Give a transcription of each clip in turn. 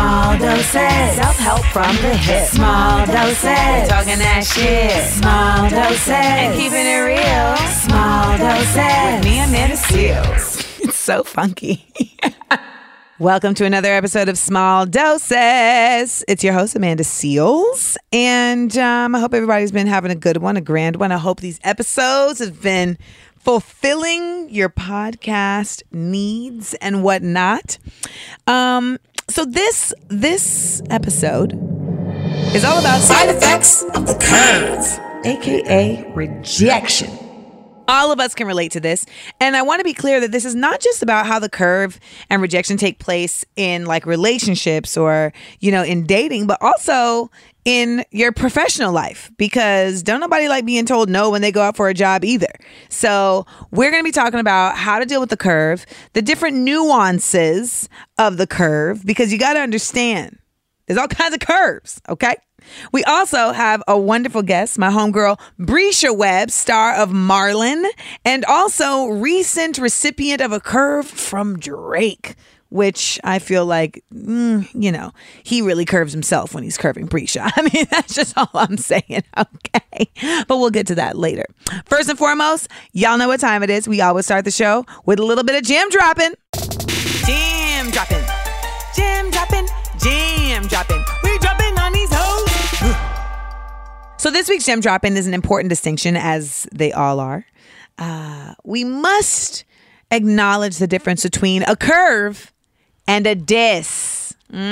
Small doses. Self-help from the hip. Small doses. Talking that shit. Small doses. And keeping it real. Small doses. With me, Amanda Seales. It's so funky. Welcome to another episode of Small Doses. It's your host, Amanda Seales. And um, I hope everybody's been having a good one, a grand one. I hope these episodes have been fulfilling your podcast needs and whatnot. Um, so this this episode is all about side effects of the curve, aka rejection. All of us can relate to this. And I want to be clear that this is not just about how the curve and rejection take place in like relationships or, you know, in dating, but also in your professional life because don't nobody like being told no when they go out for a job either. So, we're going to be talking about how to deal with the curve, the different nuances of the curve because you got to understand there's all kinds of curves, okay? We also have a wonderful guest, my homegirl, Bresha Webb, star of Marlon, and also recent recipient of a curve from Drake, which I feel like, mm, you know, he really curves himself when he's curving Bresha. I mean, that's just all I'm saying, okay? But we'll get to that later. First and foremost, y'all know what time it is. We always start the show with a little bit of jam dropping. Jam dropping. Jam dropping. Jam dropping. We dropping on these hoes. So this week's jam dropping is an important distinction, as they all are. Uh, we must acknowledge the difference between a curve and a diss. Mm.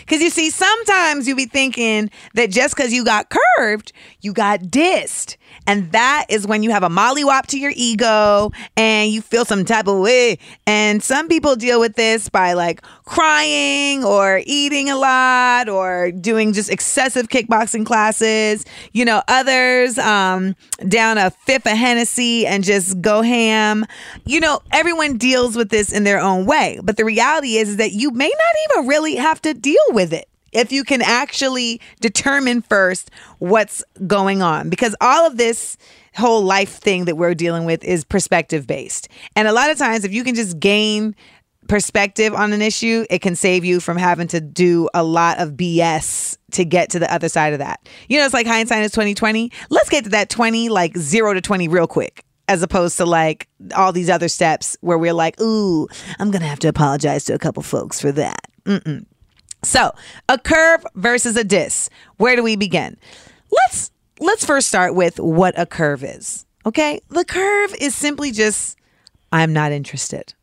Because you see, sometimes you be thinking that just because you got curved, you got dissed. And that is when you have a mollywop to your ego and you feel some type of way. And some people deal with this by like crying or eating a lot or doing just excessive kickboxing classes. You know, others um, down a fifth of Hennessy and just go ham. You know, everyone deals with this in their own way. But the reality is, is that you may not even really have to deal with it if you can actually determine first what's going on. Because all of this whole life thing that we're dealing with is perspective based and a lot of times if you can just gain perspective on an issue it can save you from having to do a lot of bs to get to the other side of that. You know it's like hindsight is 2020 let's get to that 20 like 0 to 20 real quick as opposed to like all these other steps where we're like ooh i'm gonna have to apologize to a couple folks for that. Mm-mm. So, a curve versus a diss. Where do we begin? Let's let's first start with what a curve is. Okay? The curve is simply just I'm not interested.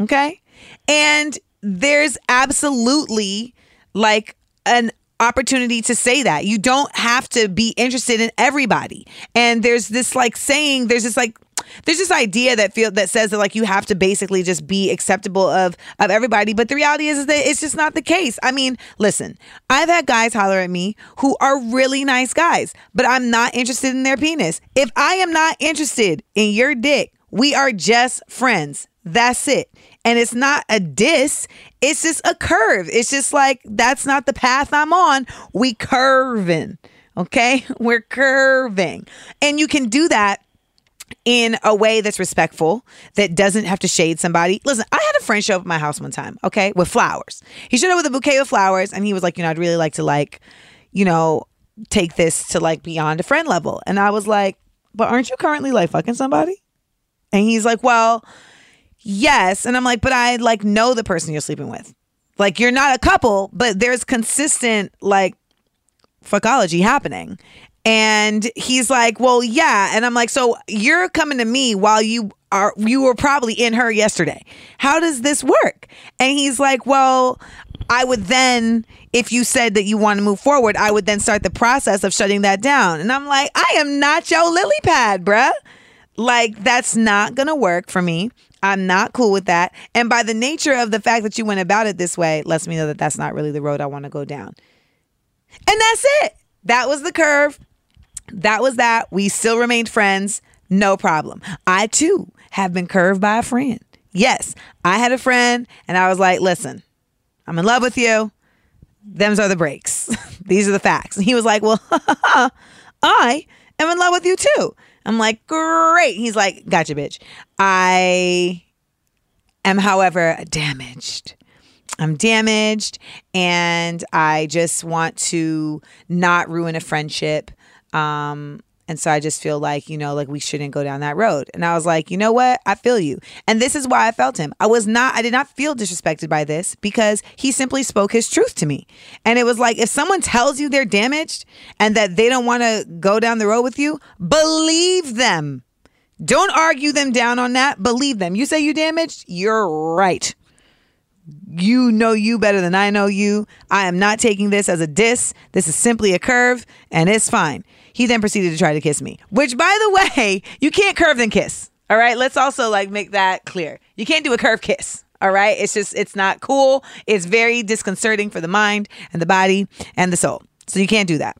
Okay? And there's absolutely like an opportunity to say that. You don't have to be interested in everybody. And there's this like saying, there's this like there's this idea that feel that says that like you have to basically just be acceptable of of everybody but the reality is, is that it's just not the case. I mean listen i've had guys holler at me who are really nice guys but i'm not interested in their penis. If i am not interested in your dick we are just friends. That's it. And it's not a diss it's just a curve. It's just like that's not the path i'm on. We curving okay? We're curving. And you can do that in a way that's respectful, that doesn't have to shade somebody. Listen, I had a friend show up at my house one time, okay, with flowers. He showed up with a bouquet of flowers and he was like, you know, I'd really like to like, you know, take this to like beyond a friend level. And I was like, but aren't you currently like fucking somebody? And he's like, well, yes. And I'm like, but I like know the person you're sleeping with. Like you're not a couple, but there's consistent like fuckology happening. And he's like, "Well, yeah." And I'm like, "So you're coming to me while you are you were probably in her yesterday. How does this work?" And he's like, "Well, I would then if you said that you want to move forward, I would then start the process of shutting that down." And I'm like, "I am not your lily pad, bruh." Like, that's not going to work for me. I'm not cool with that. And by the nature of the fact that you went about it this way, lets me know that that's not really the road I want to go down. And that's it. That was the curve. That was that. We still remained friends. No problem. I too have been curved by a friend. Yes, I had a friend and I was like, listen, I'm in love with you. Them's are the breaks. These are the facts. And he was like, well, I am in love with you too. I'm like, great. He's like, gotcha, bitch. I am, however, damaged. I'm damaged and I just want to not ruin a friendship. Um, and so I just feel like, you know, like we shouldn't go down that road. And I was like, you know what? I feel you. And this is why I felt him. I was not, I did not feel disrespected by this because he simply spoke his truth to me. And it was like, if someone tells you they're damaged and that they don't want to go down the road with you, believe them. Don't argue them down on that. Believe them. You say you damaged, you're right you know you better than I know you. I am not taking this as a diss. This is simply a curve, and it's fine. He then proceeded to try to kiss me, which, by the way, you can't curve then kiss. All right, let's also like make that clear. You can't do a curve kiss. All right, it's just it's not cool. It's very disconcerting for the mind and the body and the soul. So you can't do that.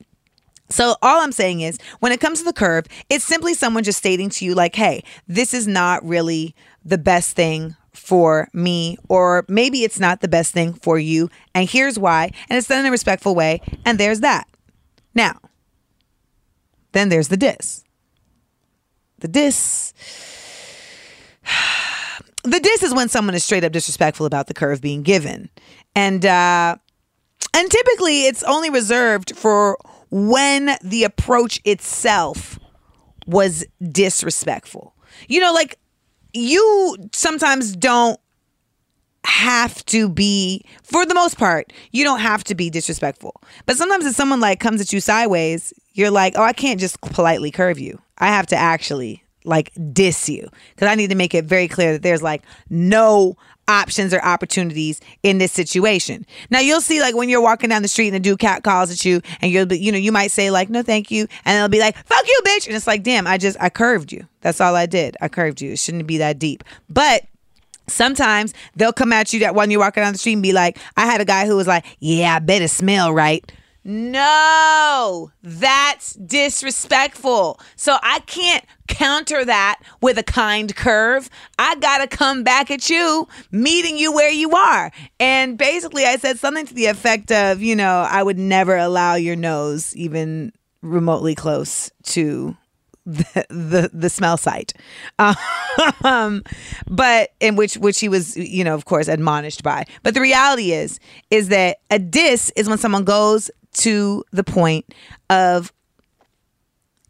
So all I'm saying is when it comes to the curve, it's simply someone just stating to you like, "Hey, this is not really the best thing for me, or maybe it's not the best thing for you. And here's why. And it's done in a respectful way. And there's that. Now, then there's the diss. The diss. The diss is when someone is straight up disrespectful about the curve being given. And uh and typically it's only reserved for when the approach itself was disrespectful. You know, like you sometimes don't have to be for the most part you don't have to be disrespectful but sometimes if someone like comes at you sideways you're like oh i can't just politely curve you. I have to actually like diss you. Because i need to make it very clear that there's like no options or opportunities in this situation. Now you'll see like when you're walking down the street and the dude cat calls at you and you'll be you know you might say like no thank you. And they'll be like fuck you bitch. And it's like damn i just i curved you. That's all i did. I curved you. It shouldn't be that deep. But Sometimes they'll come at you that when you're walking down the street and be like, I had a guy who was like, Yeah, I bet it smell right. No, that's disrespectful. So I can't counter that with a kind curve. I got to come back at you, meeting you where you are. And basically, I said something to the effect of, you know, I would never allow your nose even remotely close to the the, the smell site um, but in which which he was you know of course admonished by but the reality is is that a diss is when someone goes to the point of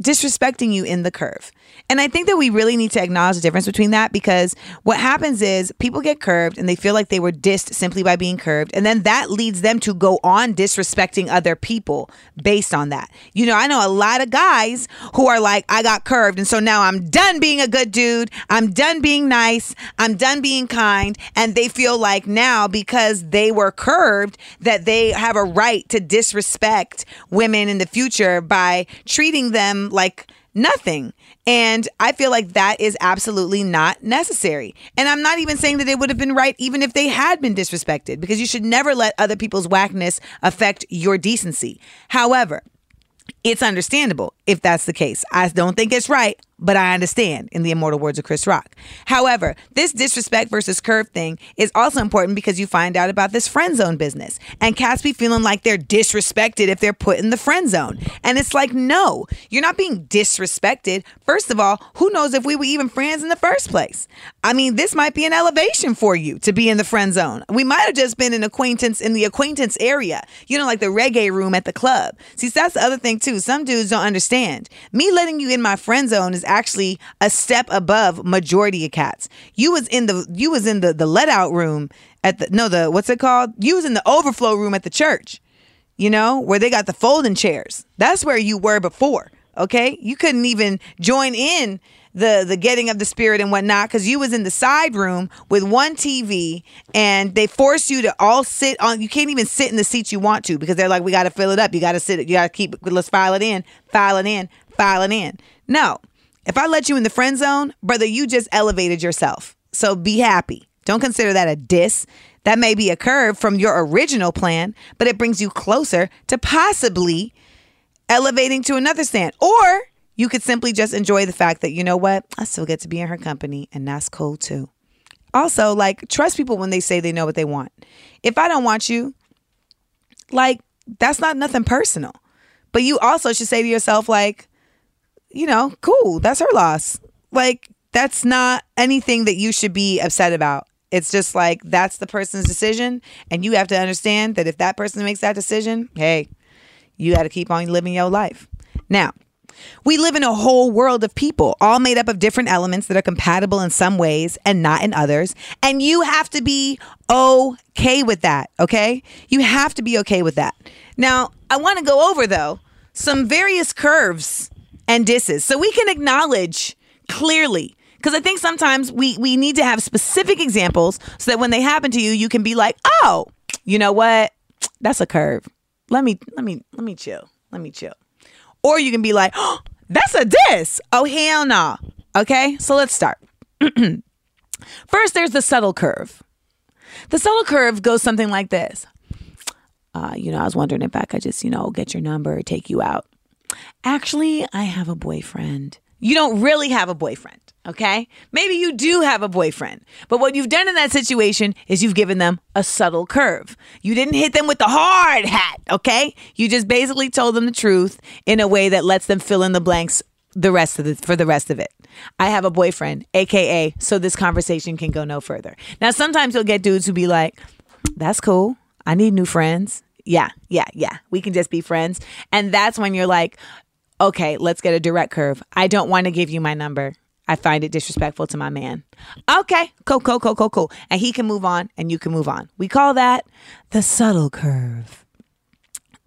disrespecting you in the curve. And I think that we really need to acknowledge the difference between that because what happens is people get curved and they feel like they were dissed simply by being curved. And then that leads them to go on disrespecting other people based on that. You know, I know a lot of guys who are like, I got curved. And so now I'm done being a good dude. I'm done being nice. I'm done being kind. And they feel like now because they were curved that they have a right to disrespect women in the future by treating them like nothing. And I feel like that is absolutely not necessary. And I'm not even saying that it would have been right even if they had been disrespected, because you should never let other people's whackness affect your decency. However, it's understandable if that's the case. I don't think it's right, but I understand, in the immortal words of Chris Rock. However, this disrespect versus curve thing is also important because you find out about this friend zone business. And cats be feeling like they're disrespected if they're put in the friend zone. And it's like, no, you're not being disrespected. First of all, who knows if we were even friends in the first place? I mean, this might be an elevation for you to be in the friend zone. We might have just been an acquaintance in the acquaintance area, you know, like the reggae room at the club. See, that's the other thing, too. Some dudes don't understand. Me letting you in my friend zone is actually a step above majority of cats. You was in the you was in the the let out room at the no the what's it called? You was in the overflow room at the church. You know, where they got the folding chairs. That's where you were before. Okay? You couldn't even join in the the getting of the spirit and whatnot because you was in the side room with one TV and they forced you to all sit on. You can't even sit in the seats you want to because they're like, we got to fill it up. You got to sit. You got to keep. Let's file it in. File it in. File it in. No, If I let you in the friend zone, brother, you just elevated yourself. So be happy. Don't consider that a diss. That may be a curve from your original plan, but it brings you closer to possibly elevating to another stand. Or you could simply just enjoy the fact that, you know what, I still get to be in her company, and that's cool too. Also, like, trust people when they say they know what they want. If I don't want you, like, that's not nothing personal. But you also should say to yourself, like, you know, cool, that's her loss. Like, that's not anything that you should be upset about. It's just like that's the person's decision. And you have to understand that if that person makes that decision, hey, you got to keep on living your life. Now, we live in a whole world of people, all made up of different elements that are compatible in some ways and not in others. And you have to be okay with that, okay? You have to be okay with that. Now, I want to go over, though, some various curves and disses so we can acknowledge clearly. Because I think sometimes we, we need to have specific examples so that when they happen to you, you can be like, oh, you know what? That's a curve. Let me, let me, let me chill. Let me chill. Or you can be like, oh, that's a diss. Oh, hell no. Okay, so let's start. First, there's the subtle curve. The subtle curve goes something like this. Uh, you know, I was wondering if I could just, you know, get your number, take you out. Actually, I have a boyfriend. You don't really have a boyfriend, okay? Maybe you do have a boyfriend, but what you've done in that situation is you've given them a subtle curve. You didn't hit them with the hard hat, okay? You just basically told them the truth in a way that lets them fill in the blanks the rest of the for the rest of it. I have a boyfriend, aka so this conversation can go no further. Now sometimes you'll get dudes who be like, "That's cool. I need new friends." Yeah, yeah, yeah. We can just be friends. And that's when you're like, okay, let's get a direct curve. I don't want to give you my number. I find it disrespectful to my man. Okay, cool, cool, cool, cool, cool. And he can move on and you can move on. We call that the subtle curve.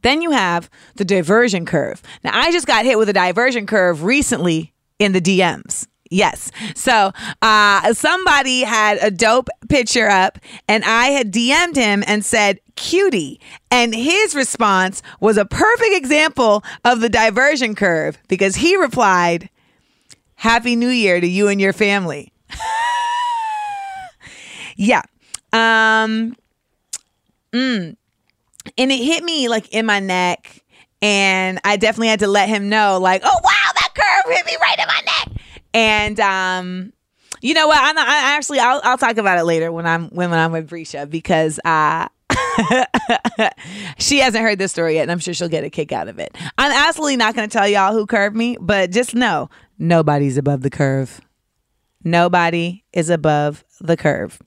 Then you have the diversion curve. Now, I just got hit with a diversion curve recently in the DMs. Yes. So uh, somebody had a dope picture up, and I had DM'd him and said, cutie. And his response was a perfect example of the diversion curve because he replied, Happy New Year to you and your family. yeah. Um, mm. And it hit me like in my neck. And I definitely had to let him know, like, oh, wow, that curve hit me right in my neck. And um, you know what? I'm I actually I'll, I'll talk about it later when I'm when, when I'm with Bresha because uh she hasn't heard this story yet, and I'm sure she'll get a kick out of it. I'm absolutely not going to tell y'all who curved me, but just know nobody's above the curve. Nobody is above the curve.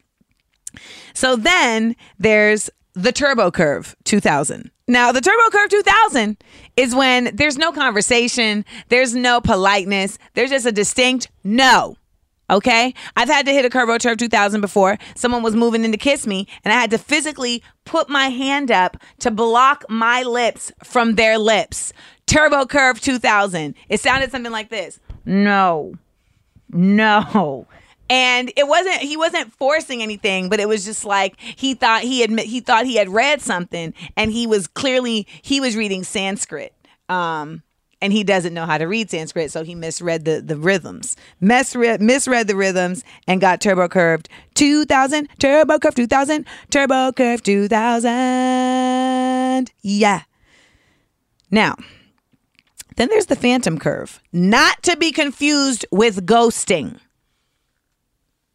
So then there's the Turbo Curve 2000. Now, the Turbo Curve 2000 is when there's no conversation, there's no politeness, there's just a distinct no. Okay? I've had to hit a Turbo Curve 2000 before. Someone was moving in to kiss me, and I had to physically put my hand up to block my lips from their lips. Turbo Curve 2000. It sounded something like this No. No and it wasn't he wasn't forcing anything but it was just like he thought he admit he thought he had read something and he was clearly he was reading sanskrit um and he doesn't know how to read sanskrit so he misread the the rhythms. Misread misread the rhythms and got turbo curved 2000 turbo curve 2000 turbo curve 2000 yeah. Now then there's the phantom curve. Not to be confused with ghosting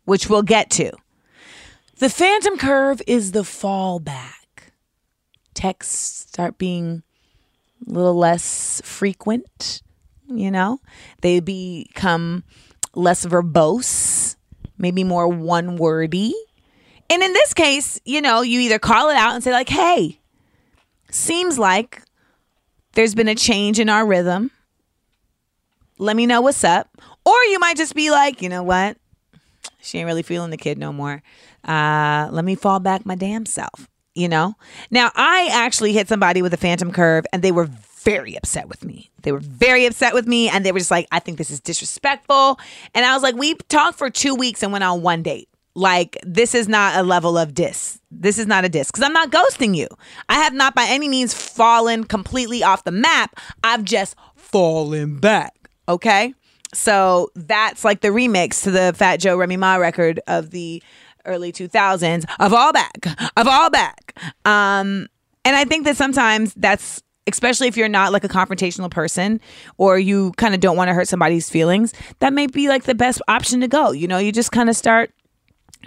which we'll get to. The phantom curve is the fallback. Texts start being a little less frequent, you know, they become less verbose, maybe more one wordy. And in this case, you know, you either call it out and say, like, hey, seems like there's been a change in our rhythm. Let me know what's up. Or you might just be like, you know what? She ain't really feeling the kid no more. Uh, let me fall back my damn self. You know? Now, I actually hit somebody with a phantom curve and they were very upset with me. They were very upset with me and they were just like, I think this is disrespectful. And I was like, we talked for two weeks and went on one date. Like, this is not a level of diss. This is not a diss because I'm not ghosting you. I have not by any means fallen completely off the map. I've just fallen back. Okay. So that's like the remix to the Fat Joe Remy Ma record of the early 2000s of all back of all back. Um and i think that sometimes that's especially if you're not like a confrontational person or you kind of don't want to hurt somebody's feelings that may be like the best option to go. You know you just kind of start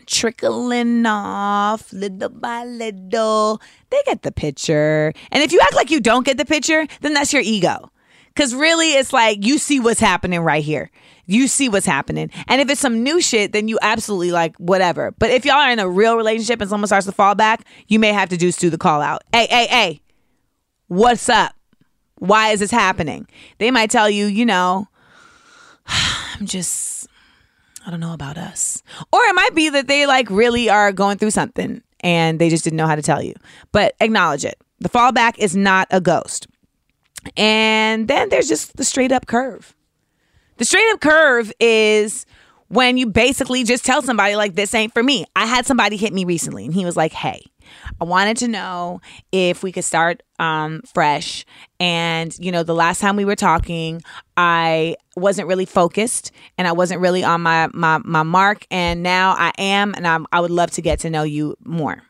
trickling off little by little. They get the picture. And if you act like you don't get the picture then that's your ego because really it's like you see what's happening right here you see what's happening. And if it's some new shit, then you absolutely like whatever. But if y'all are in a real relationship and someone starts to fall back, you may have to just do the call out. Hey, hey, hey, what's up? Why is this happening? They might tell you, you know, I'm just, I don't know about us. Or it might be that they like really are going through something and they just didn't know how to tell you. But acknowledge it. The fallback is not a ghost. And then there's just the straight up curve. The straight up curve is when you basically just tell somebody, like, this ain't for me. I had somebody hit me recently and he was like, hey, I wanted to know if we could start um, fresh. And, you know, the last time we were talking, I wasn't really focused and I wasn't really on my, my, my mark. And now I am, and I'm, I would love to get to know you more.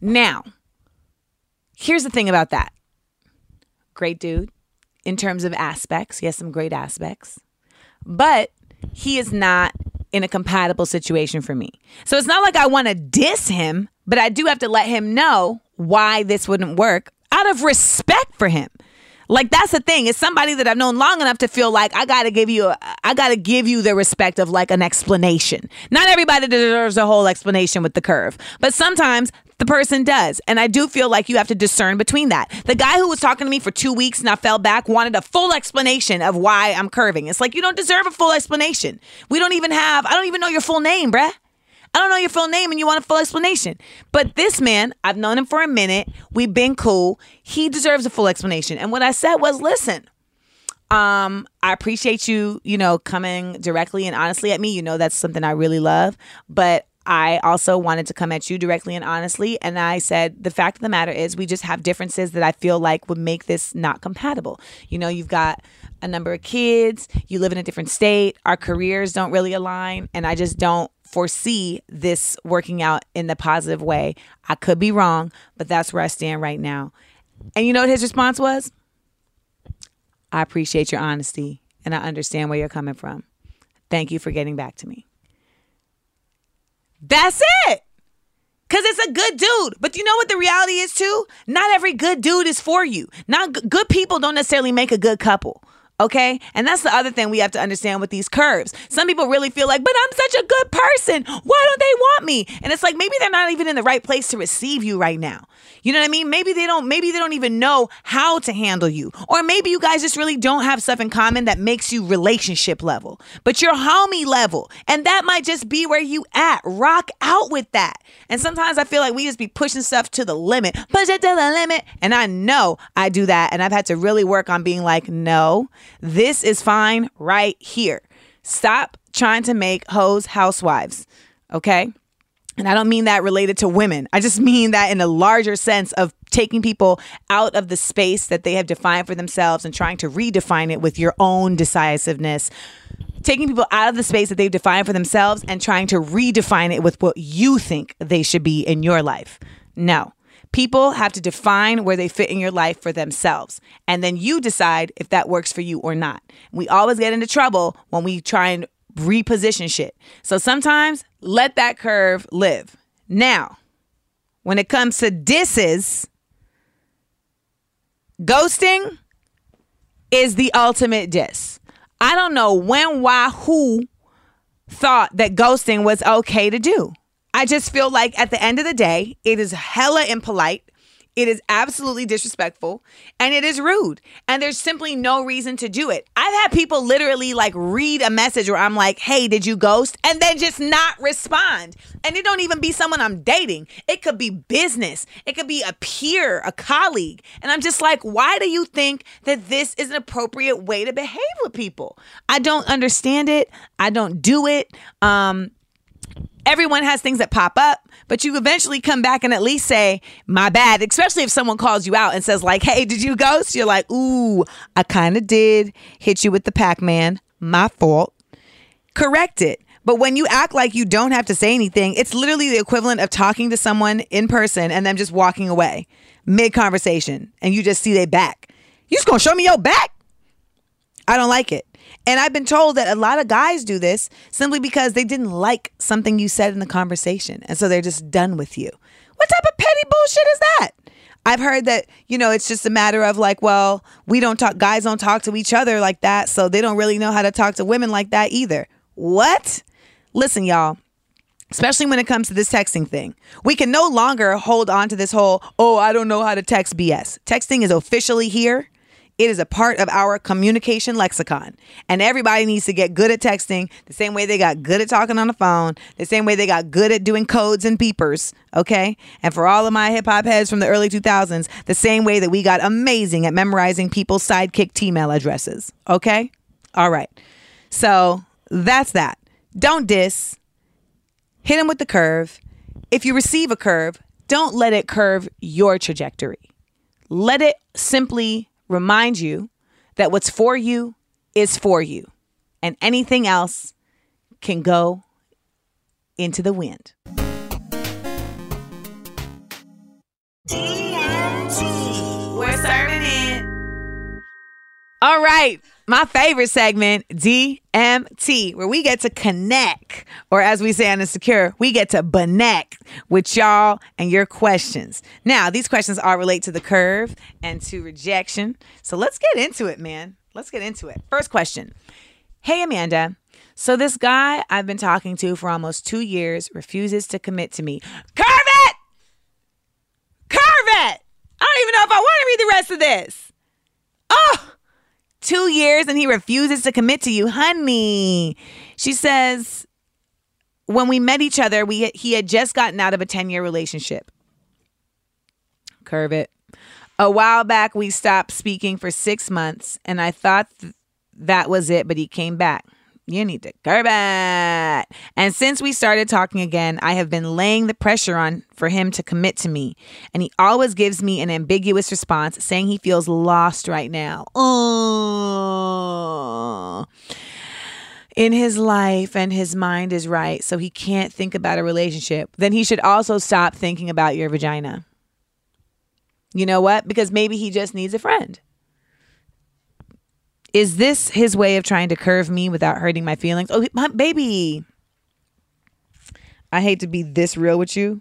Now, here's the thing about that great dude in terms of aspects. He has some great aspects, but he is not in a compatible situation for me. So it's not like I want to diss him, but I do have to let him know why this wouldn't work out of respect for him. Like that's the thing. It's somebody that I've known long enough to feel like I gotta give you, a, I gotta give you the respect of like an explanation. Not everybody deserves a whole explanation with the curve, but sometimes the person does. And I do feel like you have to discern between that. The guy who was talking to me for two weeks and I fell back wanted a full explanation of why I'm curving. It's like, you don't deserve a full explanation. We don't even have, I don't even know your full name, bruh. I don't know your full name and you want a full explanation. But this man, I've known him for a minute. We've been cool. He deserves a full explanation. And what I said was, listen, um, I appreciate you, you know, coming directly and honestly at me. You know, that's something I really love. But I also wanted to come at you directly and honestly. And I said, the fact of the matter is, we just have differences that I feel like would make this not compatible. You know, you've got a number of kids, you live in a different state, our careers don't really align, and I just don't foresee this working out in the positive way. I could be wrong, but that's where I stand right now. And you know what his response was? I appreciate your honesty and I understand where you're coming from. Thank you for getting back to me. That's it. Cause it's a good dude. But you know what the reality is too? Not every good dude is for you. Not good people don't necessarily make a good couple. Okay. And that's the other thing we have to understand with these curves. Some people really feel like, but I'm such a good person. Why don't they want me? And it's like maybe they're not even in the right place to receive you right now. You know what I mean? Maybe they don't, maybe they don't even know how to handle you. Or maybe you guys just really don't have stuff in common that makes you relationship level, but you're homie level. And that might just be where you at. Rock out with that. And sometimes I feel like we just be pushing stuff to the limit, push it to the limit. And I know I do that. And I've had to really work on being like, no, this is fine right here. Stop trying to make hoes housewives. Okay. And I don't mean that related to women. I just mean that in a larger sense of taking people out of the space that they have defined for themselves and trying to redefine it with your own decisiveness. Taking people out of the space that they've defined for themselves and trying to redefine it with what you think they should be in your life. No. People have to define where they fit in your life for themselves. And then you decide if that works for you or not. We always get into trouble when we try and reposition shit. So sometimes let that curve live. Now, when it comes to disses, ghosting is the ultimate diss. I don't know when, why, who thought that ghosting was okay to do. I just feel like at the end of the day, it is hella impolite it is absolutely disrespectful and it is rude. And there's simply no reason to do it. I've had people literally like read a message where I'm like, hey, did you ghost? And then just not respond. And it don't even be someone I'm dating. It could be business. It could be a peer, a colleague. And I'm just like, why do you think that this is an appropriate way to behave with people? I don't understand it. I don't do it. Um, everyone has things that pop up, but you eventually come back and at least say, my bad, especially if someone calls you out and says, like, hey, did you ghost? You're like, ooh, I kind of did hit you with the Pac Man. my fault. Correct it. But when you act like you don't have to say anything, it's literally the equivalent of talking to someone in person and them just walking away mid conversation and you just see their back. You just gonna show me your back? I don't like it. And I've been told that a lot of guys do this simply because they didn't like something you said in the conversation. And so they're just done with you. What type of petty bullshit is that? I've heard that, you know, it's just a matter of like, well, we don't talk, guys don't talk to each other like that. So they don't really know how to talk to women like that either. What? Listen, y'all, especially when it comes to this texting thing. We can no longer hold on to this whole, oh, I don't know how to text BS. Texting is officially here. It is a part of our communication lexicon. And everybody needs to get good at texting the same way they got good at talking on the phone, the same way they got good at doing codes and beepers, okay? And for all of my hip hop heads from the early 2000s, the same way that we got amazing at memorizing people's sidekick T-mail addresses, okay? All right. So that's that. Don't diss. Hit him with the curve. If you receive a curve, don't let it curve your trajectory. Let it simply remind you that what's for you is for you, and anything else can go into the wind. We're serving it. All right, my favorite segment, DMT, where we get to connect, or as we say on Insecure, we get to connect with y'all and your questions. Now, these questions all relate to the curve and to rejection. So let's get into it, man. Let's get into it. First question Hey, Amanda. So this guy I've been talking to for almost two years refuses to commit to me. Curve it! Curve it! I don't even know if I want to read the rest of this. Oh! Two years and he refuses to commit to you, honey. She says, when we met each other, we he had just gotten out of a 10 year relationship. Curve it. A while back, we stopped speaking for six months, and I thought th- that was it, but he came back. You need to curb it. And since we started talking again, I have been laying the pressure on for him to commit to me. And he always gives me an ambiguous response saying he feels lost right now. Oh. In his life and his mind is right, so he can't think about a relationship. Then he should also stop thinking about your vagina. You know what? Because maybe he just needs a friend. Is this his way of trying to curve me without hurting my feelings? Oh, my baby. I hate to be this real with you,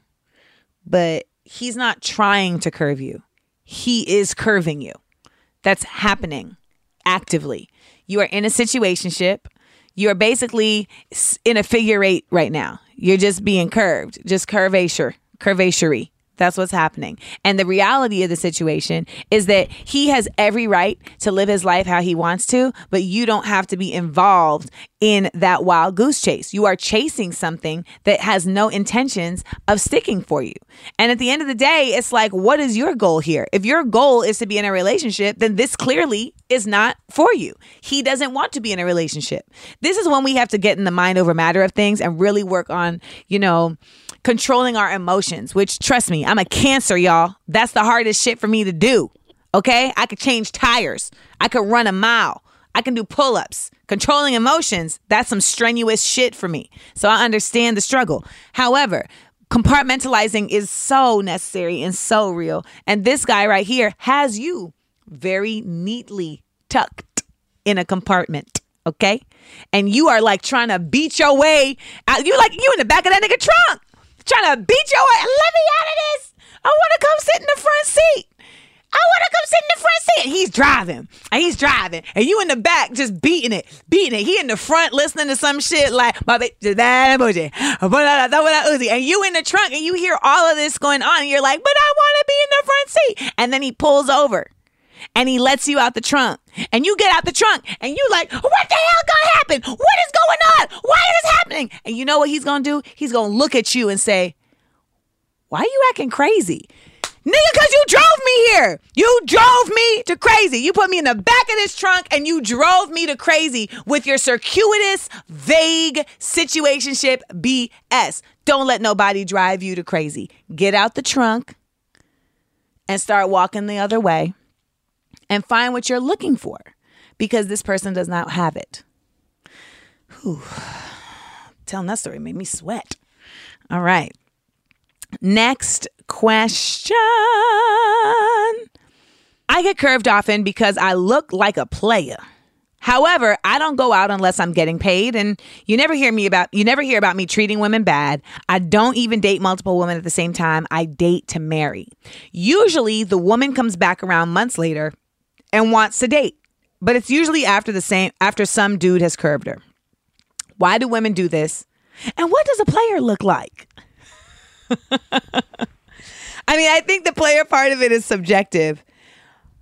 but he's not trying to curve you. He is curving you. That's happening actively. You are in a situationship. You are basically in a figure eight right now. You're just being curved, just curvature, curvatury. That's what's happening. And the reality of the situation is that he has every right to live his life how he wants to, but you don't have to be involved in that wild goose chase. You are chasing something that has no intentions of sticking for you. And at the end of the day, it's like, what is your goal here? If your goal is to be in a relationship, then this clearly is not for you. He doesn't want to be in a relationship. This is when we have to get in the mind over matter of things and really work on, you know, controlling our emotions, which trust me, I'm a cancer, y'all. That's the hardest shit for me to do. Okay? I could change tires. I could run a mile. I can do pull ups. Controlling emotions, that's some strenuous shit for me. So I understand the struggle. However, compartmentalizing is so necessary and so real. And this guy right here has you very neatly tucked in a compartment. Okay? And you are like trying to beat your way out. You like you in the back of that nigga trunk. Trying to beat your way. Let me out of this. I want to come sit in the front seat. I want to come sit in the front seat. He's driving. And he's driving. And you in the back just beating it. Beating it. He in the front listening to some shit like. And you in the trunk and you hear all of this going on. And you're like, but I want to be in the front seat. And then he pulls over and he lets you out the trunk. And you get out the trunk and you like, what the hell gonna happen? What is going on? Why is this happening? And you know what he's gonna do? He's gonna look at you and say, why are you acting crazy? Nigga, cause you drove me here. You drove me to crazy. You put me in the back of this trunk and you drove me to crazy with your circuitous, vague situationship BS. Don't let nobody drive you to crazy. Get out the trunk and start walking the other way and find what you're looking for because this person does not have it. Whew. Telling that story made me sweat. All right. Next question. I get curved often because I look like a player. However, I don't go out unless I'm getting paid and you never hear me about you never hear about me treating women bad. I don't even date multiple women at the same time. I date to marry. Usually the woman comes back around months later and wants to date. But it's usually after the same after some dude has curved her. Why do women do this? And what does a player look like? I mean, I think the player part of it is subjective.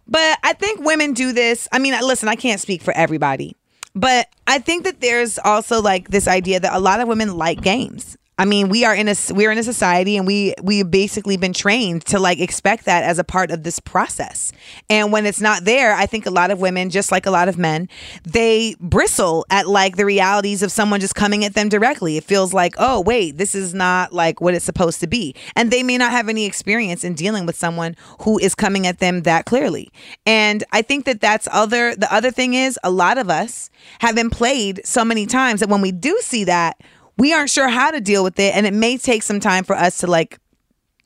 But I think women do this. I mean, listen, I can't speak for everybody. But I think that there's also like this idea that a lot of women like games. I mean, we are in a we're in a society and we we've basically been trained to like expect that as a part of this process. And when it's not there, I think a lot of women, just like a lot of men, they bristle at like the realities of someone just coming at them directly. It feels like, "Oh, wait, this is not like what it's supposed to be." And they may not have any experience in dealing with someone who is coming at them that clearly. And I think that that's other the other thing is a lot of us have been played so many times that when we do see that we aren't sure how to deal with it and it may take some time for us to like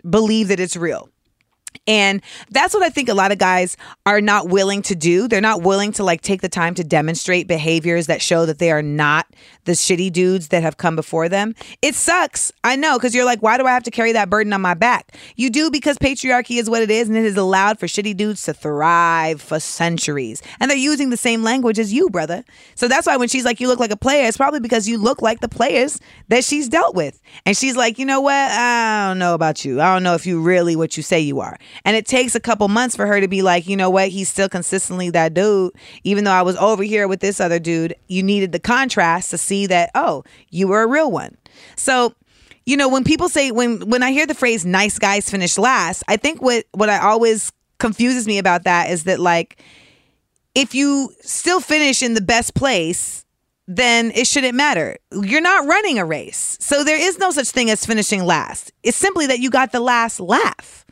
believe that it's real and that's what I think a lot of guys are not willing to do. They're not willing to like take the time to demonstrate behaviors that show that they are not the shitty dudes that have come before them. It sucks. I know because you're like, why do I have to carry that burden on my back? You do because patriarchy is what it is and it has allowed for shitty dudes to thrive for centuries. And they're using the same language as you, brother. So that's why when she's like, you look like a player, it's probably because you look like the players that she's dealt with. And she's like, you know what? I don't know about you. I don't know if you really what you say you are. And it takes a couple months for her to be like, you know what? He's still consistently that dude. Even though I was over here with this other dude, you needed the contrast to see that, oh, you were a real one. So, you know, when people say when when I hear the phrase nice guys finish last, I think what what I always confuses me about that is that like if you still finish in the best place, then it shouldn't matter. You're not running a race. So there is no such thing as finishing last. It's simply that you got the last laugh.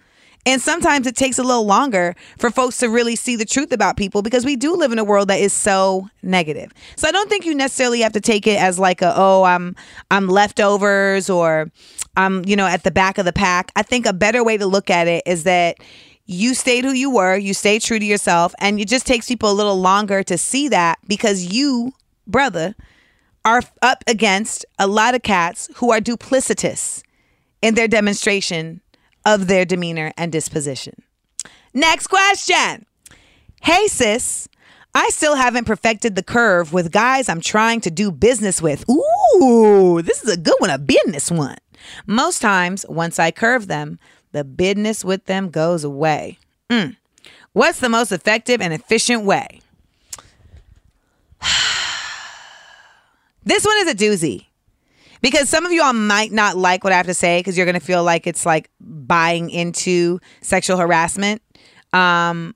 And sometimes it takes a little longer for folks to really see the truth about people because we do live in a world that is so negative. So I don't think you necessarily have to take it as like a oh I'm I'm leftovers or I'm you know at the back of the pack. I think a better way to look at it is that you stayed who you were, you stayed true to yourself, and it just takes people a little longer to see that because you, brother, are up against a lot of cats who are duplicitous in their demonstration of their demeanor and disposition. Next question. Hey, sis. I still haven't perfected the curve with guys I'm trying to do business with. Ooh, this is a good one, a business one. Most times, once I curve them, the business with them goes away. Mm. What's the most effective and efficient way? this one is a doozy because some of y'all might not like what I have to say because you're going to feel like it's like buying into sexual harassment. Um,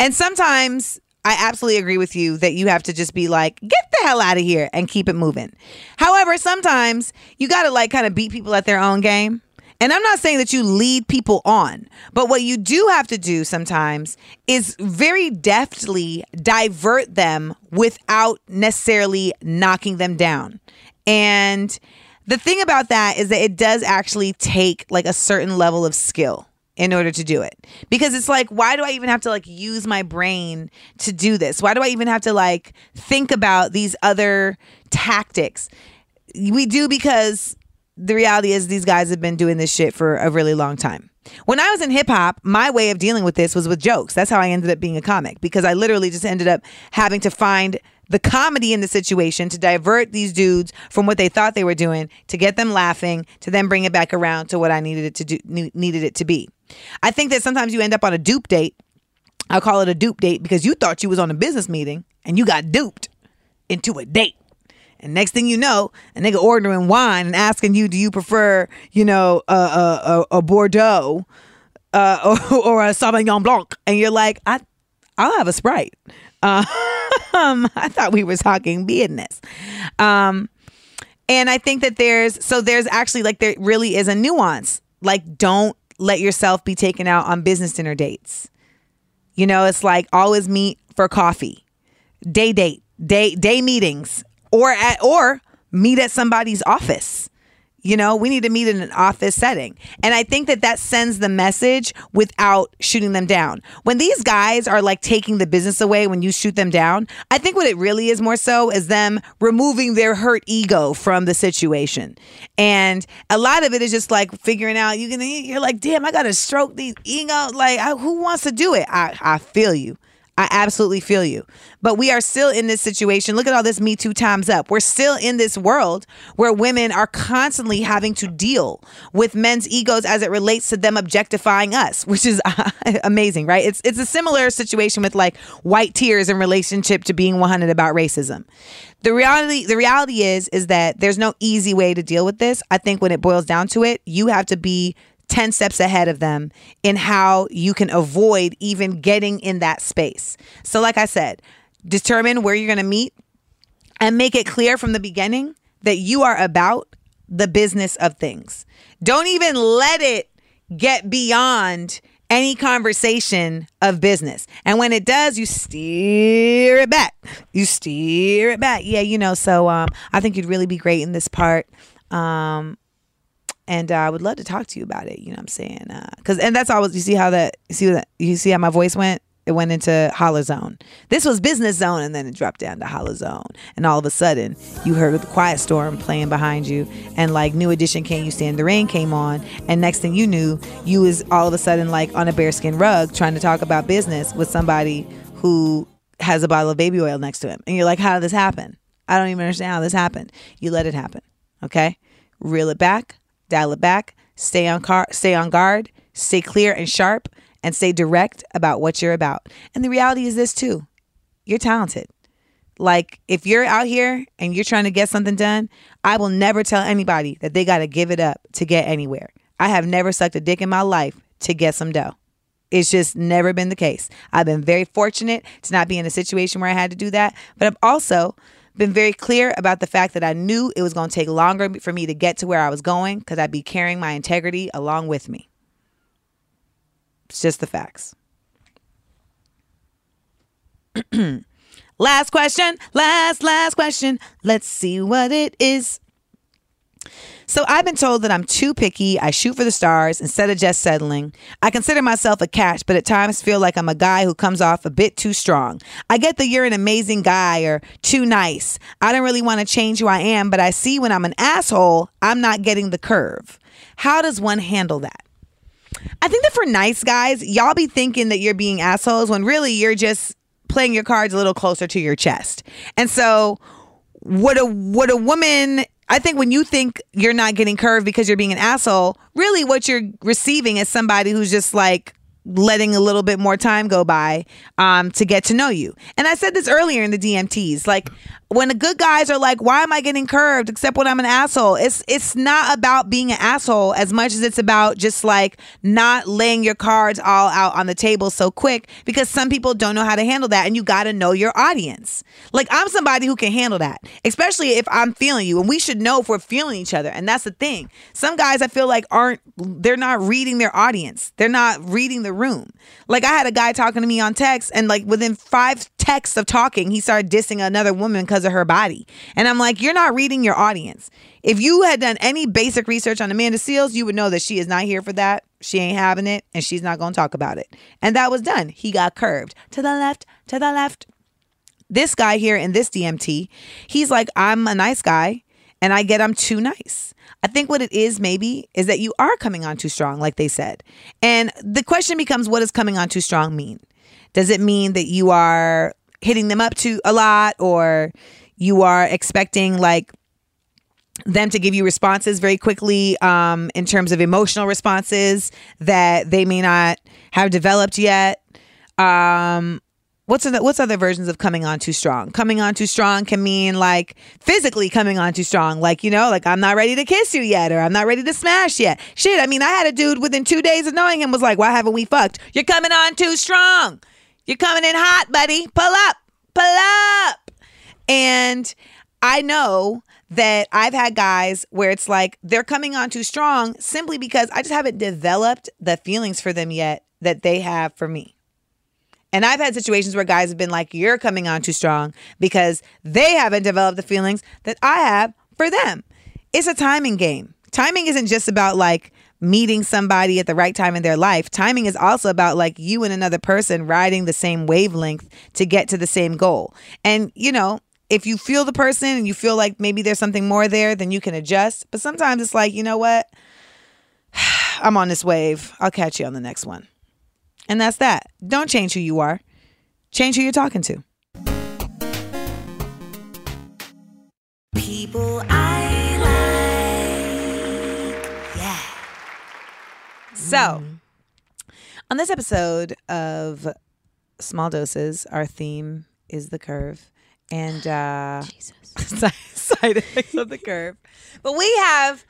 and sometimes I absolutely agree with you that you have to just be like, get the hell out of here and keep it moving. However, sometimes you got to like kind of beat people at their own game. And I'm not saying that you lead people on, but what you do have to do sometimes is very deftly divert them without necessarily knocking them down. And the thing about that is that it does actually take like a certain level of skill in order to do it. Because it's like, why do I even have to like use my brain to do this? Why do I even have to like think about these other tactics? We do because the reality is these guys have been doing this shit for a really long time. When I was in hip hop, my way of dealing with this was with jokes. That's how I ended up being a comic because I literally just ended up having to find the comedy in the situation to divert these dudes from what they thought they were doing to get them laughing to then bring it back around to what I needed it to do needed it to be. I think that sometimes you end up on a dupe date. I'll call it a dupe date because you thought you was on a business meeting and you got duped into a date. And next thing you know, a nigga ordering wine and asking you, do you prefer, you know, a, a, a, a Bordeaux uh, or, or a Sauvignon Blanc? And you're like, I, I'll have a Sprite. Um, I thought we were talking business. Um, and I think that there's so there's actually like there really is a nuance. Like, don't let yourself be taken out on business dinner dates. You know, it's like always meet for coffee, day date, day day meetings or at or meet at somebody's office. You know, we need to meet in an office setting. And I think that that sends the message without shooting them down. When these guys are like taking the business away when you shoot them down, I think what it really is more so is them removing their hurt ego from the situation. And a lot of it is just like figuring out you can you're like, "Damn, I got to stroke these ego like I, who wants to do it?" I I feel you. I absolutely feel you. But we are still in this situation. Look at all this Me Too times up. We're still in this world where women are constantly having to deal with men's egos as it relates to them objectifying us, which is amazing, right? It's it's a similar situation with like white tears in relationship to being 100 about racism. The reality the reality is is that there's no easy way to deal with this. I think when it boils down to it, you have to be 10 steps ahead of them in how you can avoid even getting in that space. So, like I said, determine where you're going to meet and make it clear from the beginning that you are about the business of things. Don't even let it get beyond any conversation of business. And when it does, you steer it back. You steer it back. Yeah, you know, so um I think you'd really be great in this part. Um and uh, I would love to talk to you about it. You know what I'm saying? Because uh, and that's always you see how that you see that you see how my voice went. It went into hollow zone. This was business zone, and then it dropped down to hollow zone. And all of a sudden, you heard the Quiet Storm playing behind you, and like New Edition, Can You Stand the Rain came on, and next thing you knew, you was all of a sudden like on a bearskin rug trying to talk about business with somebody who has a bottle of baby oil next to him, and you're like, how did this happen? I don't even understand how this happened. You let it happen, okay? Reel it back, dial it back, stay on car, stay on guard, stay clear and sharp, and stay direct about what you're about. And the reality is this too. You're talented. Like if you're out here and you're trying to get something done, I will never tell anybody that they got to give it up to get anywhere. I have never sucked a dick in my life to get some dough. It's just never been the case. I've been very fortunate to not be in a situation where I had to do that, but I've also been very clear about the fact that I knew it was going to take longer for me to get to where I was going because I'd be carrying my integrity along with me. It's just the facts. last question, last, last question. Let's see what it is. So I've been told that I'm too picky. I shoot for the stars instead of just settling. I consider myself a catch, but at times feel like I'm a guy who comes off a bit too strong. I get that you're an amazing guy or too nice. I don't really want to change who I am, but I see when I'm an asshole, I'm not getting the curve. How does one handle that? I think that for nice guys, y'all be thinking that you're being assholes when really you're just playing your cards a little closer to your chest. And so what a what a woman I think when you think you're not getting curved because you're being an asshole, really what you're receiving is somebody who's just like letting a little bit more time go by um, to get to know you. And I said this earlier in the DMTs. Like when the good guys are like, why am I getting curved except when I'm an asshole? It's it's not about being an asshole as much as it's about just like not laying your cards all out on the table so quick because some people don't know how to handle that and you got to know your audience. Like I'm somebody who can handle that, especially if I'm feeling you and we should know if we're feeling each other. And that's the thing. Some guys I feel like aren't they're not reading their audience. They're not reading the room. Like I had a guy talking to me on text and like within 5 text of talking, he started dissing another woman because of her body. And I'm like, you're not reading your audience. If you had done any basic research on Amanda Seales, you would know that she is not here for that. She ain't having it, and she's not going to talk about it. And that was done. He got curved to the left, to the left. This guy here in this DMT, he's like, I'm a nice guy, and I get I'm too nice. I think what it is maybe is that you are coming on too strong, like they said. And the question becomes, what does coming on too strong mean? Does it mean that you are hitting them up to a lot or you are expecting like them to give you responses very quickly um, in terms of emotional responses that they may not have developed yet. Um, what's other, what's other versions of coming on too strong? Coming on too strong can mean like physically coming on too strong, like you know, like I'm not ready to kiss you yet, or I'm not ready to smash yet. Shit, I mean, I had a dude within two days of knowing him was like, "Why haven't we fucked? You're coming on too strong." You're coming in hot, buddy. Pull up, pull up. And I know that I've had guys where it's like they're coming on too strong simply because I just haven't developed the feelings for them yet that they have for me. And I've had situations where guys have been like, you're coming on too strong because they haven't developed the feelings that I have for them. It's a timing game. Timing isn't just about like meeting somebody at the right time in their life. Timing is also about like you and another person riding the same wavelength to get to the same goal. And, you know, if you feel the person and you feel like maybe there's something more there, then you can adjust. But sometimes it's like, you know what? I'm on this wave. I'll catch you on the next one. And that's that. Don't change who you are, change who you're talking to. People I So, on this episode of Small Doses, our theme is the curve and uh, side, side effects of the curve. But we have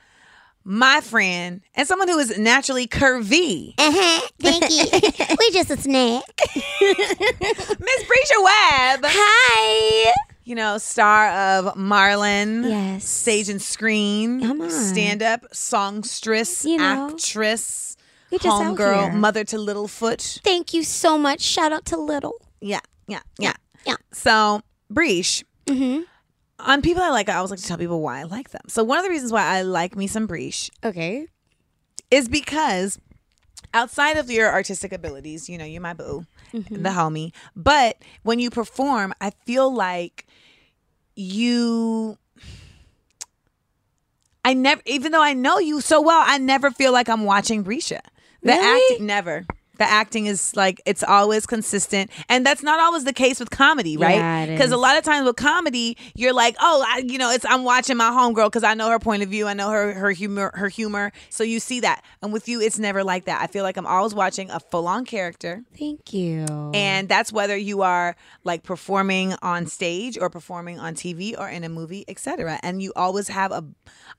my friend and someone who is naturally curvy, Uh-huh. Thank you. we just a snack. Miss Bresha Webb. Hi. You know, star of Marlon, Yes. stage and screen, Come on. stand up, songstress, You know. actress, We just out homegirl, here. mother to Littlefoot. Thank you so much. Shout out to Little. Yeah, yeah, yeah. Yeah. So, Breesh, Mm-hmm. on people I like, I always like to tell people why I like them. So, one of the reasons why I like me some Breesh Okay. is because outside of your artistic abilities, you know, you're my boo, Mm-hmm. the homie. But when you perform, I feel like you. I never, even though I know you so well, I never feel like I'm watching Bresha. The Really? acting, never. The acting is like it's always consistent, and that's not always the case with comedy, right? Yeah, Because a lot of times with comedy, you're like, oh, I, you know, it's I'm watching my homegirl because I know her point of view, I know her her humor, her humor. So you see that, and with you, it's never like that. I feel like I'm always watching a full on character, Thank you. and that's whether you are like performing on stage or performing on TV or in a movie, etc. And you always have a,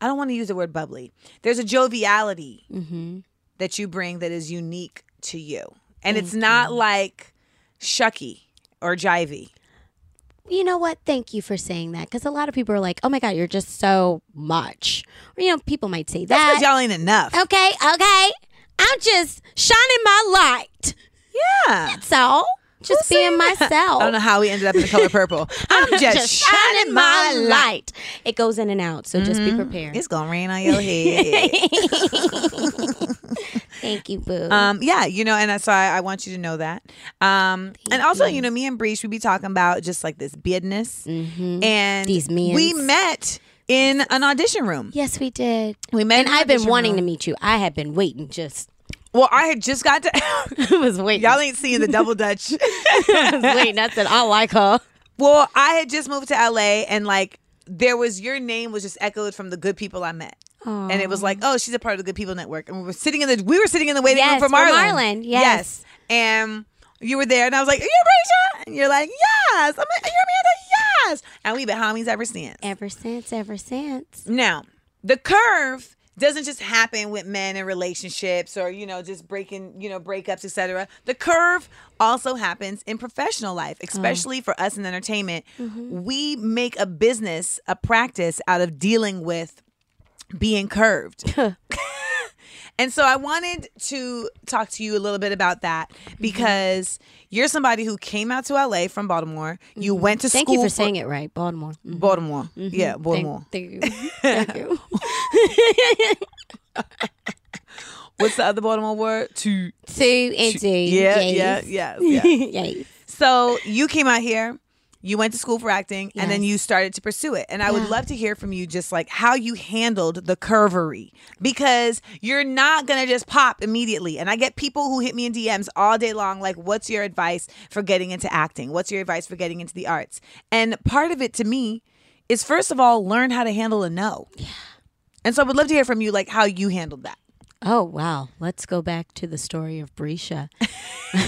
I don't want to use the word bubbly. There's a joviality mm-hmm. That you bring that is unique to you, and it's not like shucky or jivey. you know what? Thank you for saying that because a lot of people are like, "Oh my god, you're just so much." Or, you know, people might say That's because that. y'all ain't enough. Okay, okay. I'm just shining my light. Yeah. That's all. Just being myself. I don't know how we ended up in the color purple. I'm just, shining my light. It goes in and out, so just be prepared. It's gonna rain on your head. Thank you, boo. um, yeah, you know, and that's why I want you to know that. Um, and also, you know, me and Breach, we be talking about just like this business, and These mans. we met in an audition room. yes, we did. We met, And in an I've been audition wanting to meet you. I have been waiting. Just Well, I had just got to. I was waiting. Y'all ain't seeing the double dutch. I was waiting. I I like her. Well, I had just moved to LA and like there was your name was just echoed from the good people I met. And it was like, oh, she's a part of the Good People Network. And we were sitting in the we were sitting in the waiting Yes, room for for Marlon. Marlon, yes. And you were there and I was like, Are you Rachel? And you're like, Yes. I'm like, You're Amanda, yes. And we've been homies ever since. Ever since, ever since. Now, the curve doesn't just happen with men in relationships or you know just breaking you know breakups etc the curve also happens in professional life mm. especially for us in entertainment. Mm-hmm. We make a business a practice out of dealing with being curved and so i wanted to talk to you a little bit about that mm-hmm. because you're somebody who came out to la from baltimore you mm-hmm. went to Thank school Thank you for saying it right, Baltimore. Mhm. baltimore mm-hmm. yeah baltimore Thank, you. Thank you. What's the other Baltimore word? To Two and two. yeah, yes. yeah, yeah, yeah. Yes. so you came out here, you went to school for acting, and then you started to pursue it. And I would love to hear from you, just like how you handled the curvery, because you're not gonna just pop immediately. And I get people who hit me in DMs all day long, like, "What's your advice for getting into acting? What's your advice for getting into the arts?" And part of it to me is first of all, learn how to handle a no. Yeah. And so I would love to hear from you, like how you handled that. Oh wow! Let's go back to the story of Bresha.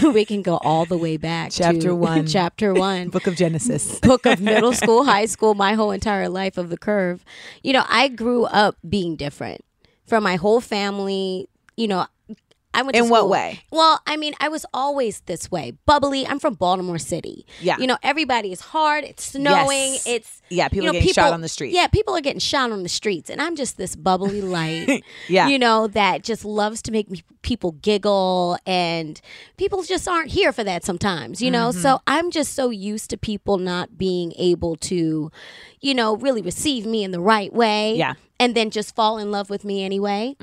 we can go all the way back. Chapter one. chapter one. Book of Genesis. book of middle school, high school, my whole entire life of the curve. You know, I grew up being different from my whole family. You know, I went In what way? Well, I mean, I was always this way, bubbly. I'm from Baltimore City. Yeah. you know, everybody is hard. It's snowing. Yes. It's Yeah, people you are know, getting shot on the street. Yeah, people are getting shot on the streets, and I'm just this bubbly light. Yeah. you know that just loves to make me, people giggle, and people just aren't here for that sometimes. You know, Mm-hmm. so I'm just so used to people not being able to, you know, really receive me in the right way. Yeah. And then just fall in love with me anyway.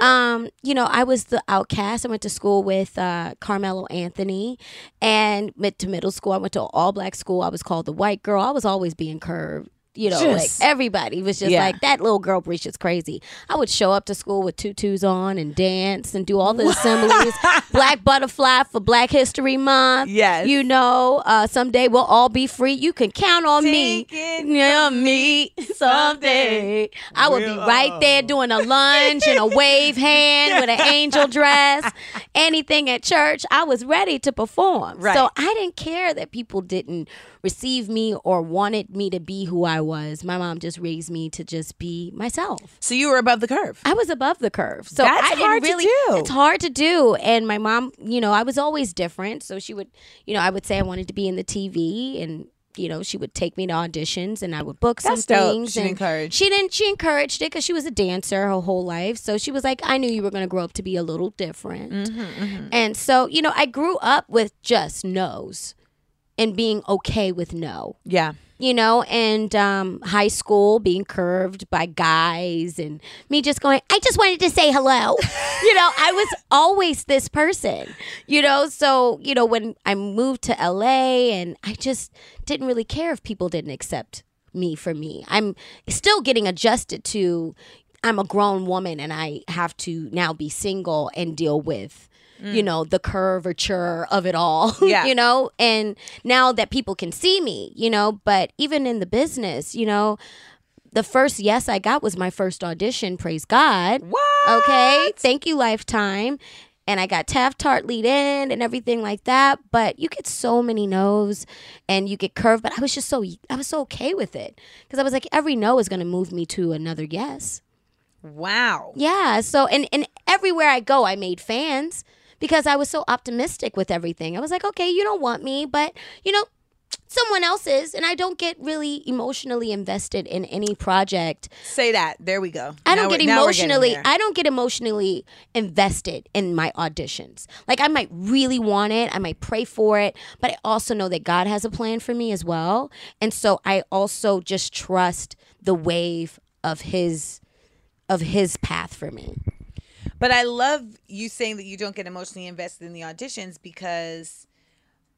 Um, you know, I was the outcast. I went to school with uh, Carmelo Anthony, and mid to middle school, I went to all black school. I was called the white girl. I was always being curved. You know, Just- like everybody was just Yeah. like that little girl Bresha's crazy. I would show up to school with tutus on and dance and do all the assemblies. Black butterfly for Black History Month. Yes. You know, uh, someday we'll all be free. You can count on me. Take Yeah, me someday. I would be right there doing a lunge and a wave hand with an angel dress. Anything at church, I was ready to perform. Right. So I didn't care that people didn't receive me or wanted me to be who I was. My mom just raised me to just be myself. So you were above the curve. I was above the curve. So That's I hard to do. it's hard to do. And my mom, you know, I was always different. So she would, you know, I would say I wanted to be in the TV and you know, she would take me to auditions and I would book That's some dope. things. She and encouraged. She didn't. She encouraged it because she was a dancer her whole life. So she was like, I knew you were going to grow up to be a little different. Mm-hmm, And so, you know, I grew up with just no's and being okay with no Yeah. you know, and um, high school being curved by guys and me just going, I just wanted to say hello. you know, I was always this person, you know. So, you know, when I moved to LA and I just didn't really care if people didn't accept me for me. I'm still getting adjusted to I'm a grown woman and I have to now be single and deal with you mm. know the curvature of it all Yeah. you know? And now that people can see me you know? But even in the business you know the first yes i got was my first audition praise god. What? okay thank you lifetime. And i got taft tart lead in and everything like that. But you get so many no's and you get curved. But i was just so i was so okay with it. Because i was like every no is going to move me to another yes. Wow. yeah. So and and everywhere I go, I made fans because I was so optimistic with everything. I was like, okay, you don't want me, but you know, someone else is, and I don't get really emotionally invested in any project. Say that. There we go. I Now don't get emotionally. I don't get emotionally invested in my auditions. Like I might really want it. I might pray for it, but I also know that God has a plan for me as well, and so I also just trust the wave of His of His path for me. But I love you saying that you don't get emotionally invested in the auditions because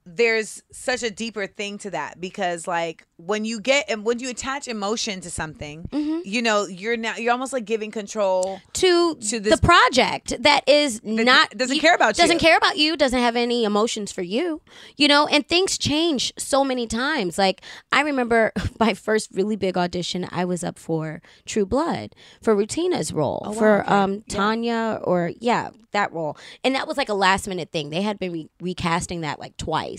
there's such a deeper thing to that because like when you get and when you attach emotion to something Mm-hmm. you know you're now you're almost like giving control to, To this- the project that is not doesn't care about doesn't you. care about you doesn't have any emotions for you you know and things change so many times. Like i remember my first really big audition i was up for true blood for Rutina's role for um tanya or yeah that role. And that was like a last minute thing. They had been re- recasting that like twice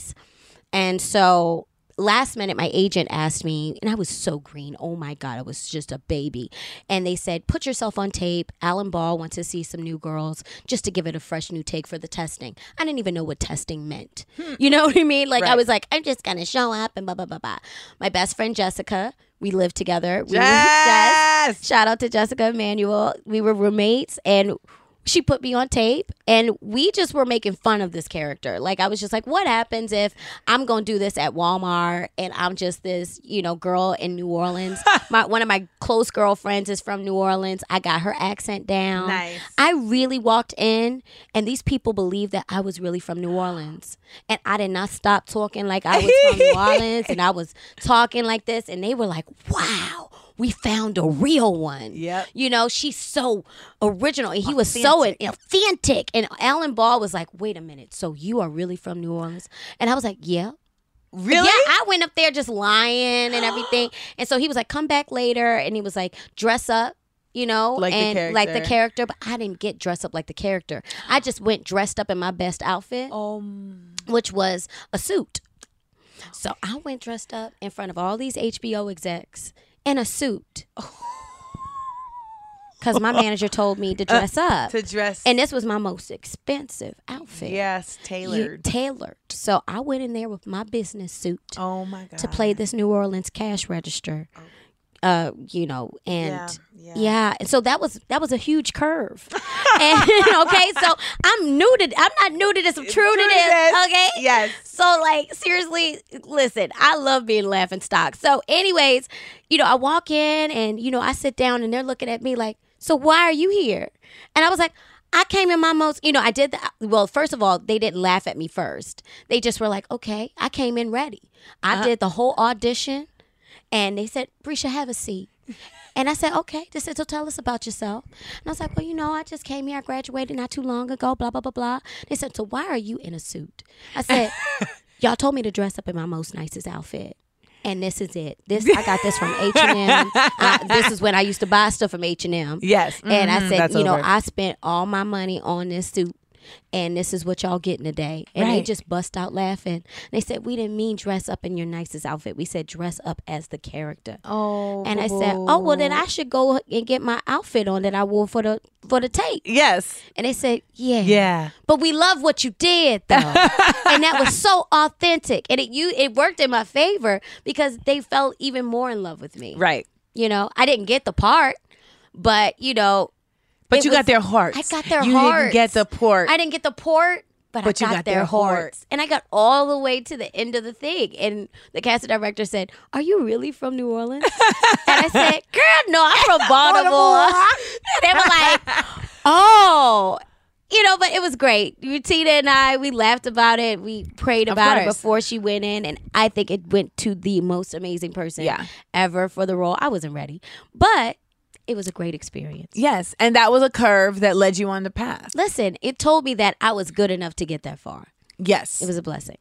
and so last minute, my agent asked me, and I was so green. Oh my God, I was just a baby. And they said, put yourself on tape. Alan Ball wants to see some new girls just to give it a fresh new take for the testing. I didn't even know what testing meant. Hmm. You know what I mean? Like, I was like, I'm just going to show up and blah, blah, blah, blah. My best friend, Jessica, we lived together. We were- Yes! Shout out to Jessica Emanuel. We were roommates and she put me on tape and we just were making fun of this character. Like I was just like, what happens if I'm gonna do this at Walmart and I'm just this, you know, girl in New Orleans. my one of my close girlfriends is from New Orleans. I got her accent down. Nice. I really walked in and these people believed that I was really from New Orleans. And I did not stop talking like I was from New Orleans and I was talking like this and they were like, Wow, we found a real one. Yeah. You know, she's so original. And he was so authentic. And Alan Ball was like, wait a minute. So you are really from New Orleans? And I was like, yeah. really Yeah, I went up there just lying and everything. and so he was like, come back later. And he was like, dress up. You know, Like the and like the character. character, but I didn't get dressed up like the character. I just went dressed up in my best outfit, um which was a suit. So I went dressed up in front of all these HBO execs in a suit. because my manager told me to uh, dress up. to dress. and this was my most expensive outfit. yes, You- tailored. tailored. So I went in there with my business suit oh my god. to play this New Orleans cash register. Oh. Uh, you know, and Yeah, yeah. yeah. and so that was that was a huge curve. and okay, so I'm new to I'm not new to this, I'm true, to to this. this. Okay, Yes. So like seriously, listen, I love being laughing stock. So, anyways, you know, I walk in and you know I sit down and they're looking at me like, so why are you here? And I was like. I came in my most, you know, I did the, well, first of all, they didn't laugh at me first. They just were like, okay, I came in ready. I did the whole audition and they said, Bresha, have a seat. And I said, okay. They said, so tell us about yourself. And I was like, well, you know, I just came here. I graduated not too long ago, blah, blah, blah, blah. They said, so why are you in a suit? I said, y'all told me to dress up in my most nicest outfit. And this is it. This I got this from H and M. This is when I used to buy stuff from H and M. Yes. And I Mhm, said, you know, over. I spent all my money on this suit, and this is what y'all getting today. And they just bust out laughing. They said, we didn't mean dress up in your nicest outfit. We said dress up as the character. Oh. And I said, "Oh well, then I should go and get my outfit on that I wore for the for the tape." Yes. And they said, "Yeah, Yeah. but we love what you did though, and that was so authentic, and it you it worked in my favor because they fell even more in love with me. Right. You know, I didn't get the part, but you know, But It you got their hearts. I got their hearts. you hearts. didn't get the port. I didn't get the port." But, But I got, got their, their heart. hearts. And I got all the way to the end of the thing. And the casting director said, Are you really from New Orleans? and I said, Girl, no, I'm from Baltimore. they were like, Oh. You know, but it was great. Tina and I, we laughed about it. We prayed about it before she went in. And I think it went to the most amazing person Yeah. ever for the role. I wasn't ready. But it was a great experience. yes, and that was a curve that led you on the path. Listen, it told me that I was good enough to get that far. Yes. It was a blessing.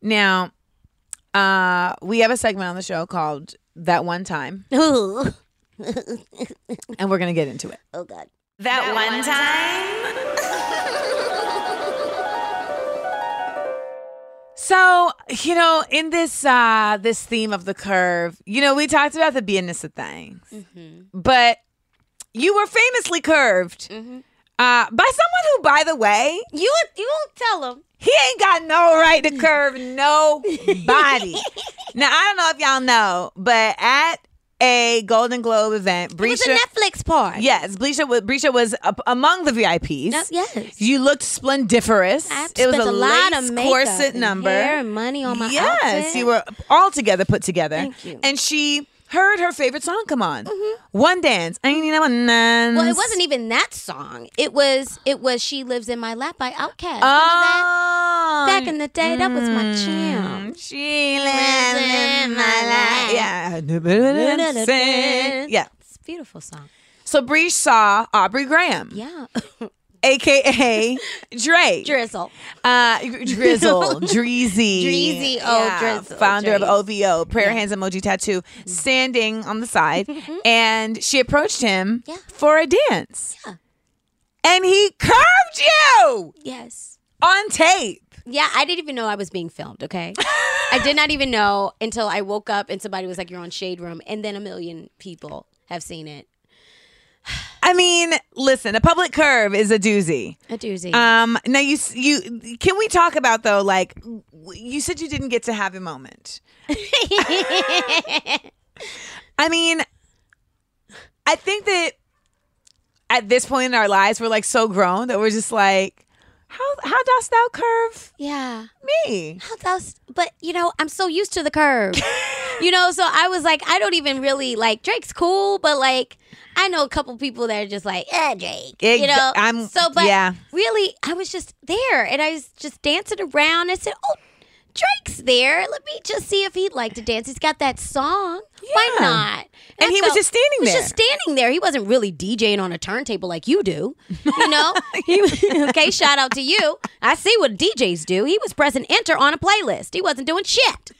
now, uh, we have a segment on the show called "That One Time," oh and we're gonna get into it. Oh, God. That, one time. So, you know, in this uh this theme of the curve, you know, we talked about the beingness of things. But you were famously curved uh by someone who, by the way, You you won't tell him he ain't got no right to curve nobody. now, I don't know if y'all know, but at a Golden Globe event, It was a Netflix part. Yes, Bresha was was among the VIPs. No, yes. You looked splendiferous. I it was a, a lot lace of makeup corset number. hair money on my yes, outfit. you were all together put together. Thank you. And she heard her favorite song come on. Mm-hmm. One dance. I need one dance. Well, it wasn't even that song. It was it was "She Lives in My Lap" by Outkast. Oh, that? Back in the day, that was my oh, jam. Mm, she lives in my lap. Yeah. Yeah. It's a beautiful song. So Bree saw Aubrey Graham, Yeah, aka Dre. drizzle. Uh, Drizzle, Dreezy, Dreezy, oh, Drizzle, founder Dreezy. of OVO, prayer hands emoji tattoo, standing on the side, and she approached him Yeah. for a dance, Yeah. and he curved you Yes. on tape. Yeah, I didn't even know I was being filmed, okay? I did not even know until I woke up and somebody was like, You're on Shade Room. And then a million people have seen it. I mean, listen, a public curve is a doozy. A doozy. Um, now you you can we talk about though? Like, you said you didn't get to have a moment. I mean, I think that at this point in our lives, we're like so grown that we're just like, how how dost thou curve yeah. me? How dost But you know, I'm so used to the curve. you know, so I was like, I don't even really like Drake's cool, but like I know a couple people that are just like, eh, Drake. Yeah, you know, I'm- so but yeah. really, I was just there and I was just dancing around. I said, oh. Drake's there. Let me just see if he'd like to dance. He's got that song. Why Yeah. not? And he was just standing he was there. just standing there. He wasn't really DJing on a turntable like you do. You know? He- okay, shout out to you. I see what DJs do. He was pressing enter on a playlist. He wasn't doing shit.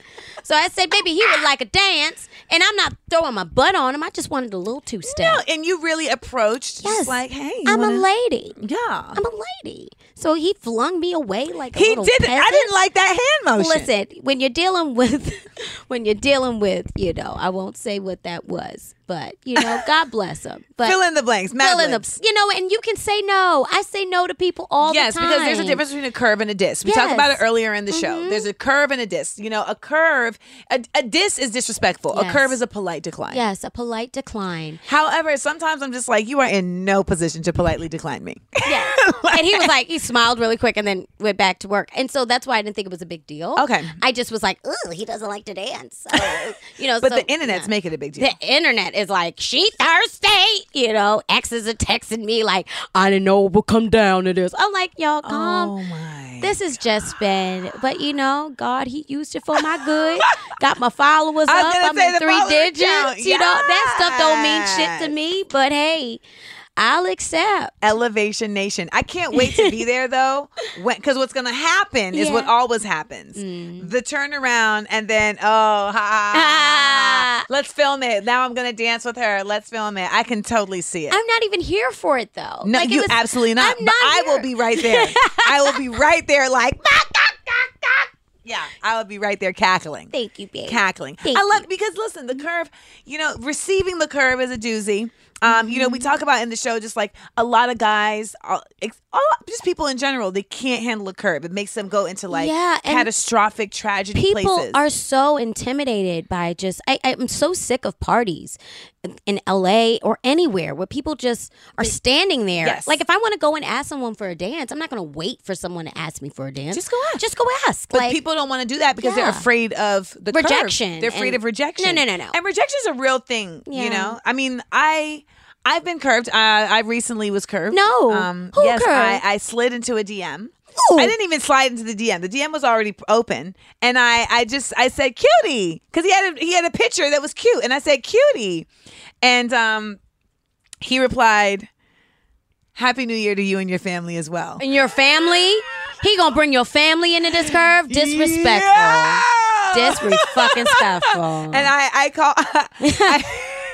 So I said, maybe he would like a dance. And I'm not throwing my butt on him. I just wanted a little two step. No, and you really approached Yes. just like, hey, you I'm wanna- a lady. Yeah, I'm a lady. So he flung me away like a he little did. it. I peasant. didn't like that hand motion. Listen, when you're dealing with, when you're dealing with, you know, I won't say what that was, but you know, God bless him. But Fill in the blanks. Mad fill in the, you know, and you can say no. I say no to people all yes, the time. Yes, because there's a difference between a curve and a disc. We talked about it Mm-hmm. earlier in the show. There's a curve and a disc. You know, a curve, a, a disc is disrespectful. A curve is a polite decline. Yes, a polite decline. However, sometimes I'm just like, you are in no position to politely decline me. Yeah. and he was like, he smiled really quick and then went back to work. And so that's why I didn't think it was a big deal. Okay. I just was like, ooh, he doesn't like to dance. So, you know, But so- the internet's yeah. making a big deal. The internet is like, she thirsty. You know, exes are texting me like, I didn't know it would come down to this. I'm like, y'all, calm. oh my. This has just been, but you know, God, He used it for my good. Got my followers up. I'm in three digits. count. You know, that stuff don't mean shit to me. But hey, I'll accept. Elevation Nation. I can't wait to be there though, because what's going to happen is what Mm. always happens: the turnaround, and then oh, ha, ha, ha, let's film it. Now I'm going to dance with her. Let's film it. I can totally see it. I'm not even here for it though. no, Like, you was- absolutely not. I'm but not I will be right there. I will be right there, like. Yeah, I will be right there cackling. Thank you, babe. cackling. Thank I love you. because listen, the curve, you know, receiving the curve is a doozy. Um, you know, we talk about in the show just like a lot of guys, ex- a lot- just people in general, they can't handle a curve. It makes them go into like Yeah, catastrophic tragedy People places. are so intimidated by just. I, I'm so sick of parties in- LA or anywhere where people just are standing there. Yes. Like if I want to go and ask someone for a dance, I'm not going to wait for someone to ask me for a dance. Just go ask. Just go ask. but like, people don't want to do that because they're afraid of the curve. Rejection They're afraid and- of rejection. No, no, no, no. And rejection is a real thing. Yeah. You know, I mean, I. I've been curved. Uh, I recently was curved. No. Um, Who yes, curved? I, I slid into a DM. Ooh. I didn't even slide into the DM. The DM was already open, and I, I just, I said cutie because he had, a, he had a picture that was cute, and I said cutie, and um, he replied, "Happy New Year to you and your family as well." and your family, he gonna bring your family into this curve. Disrespectful. Yeah! Disrespectful. And I, I call, I,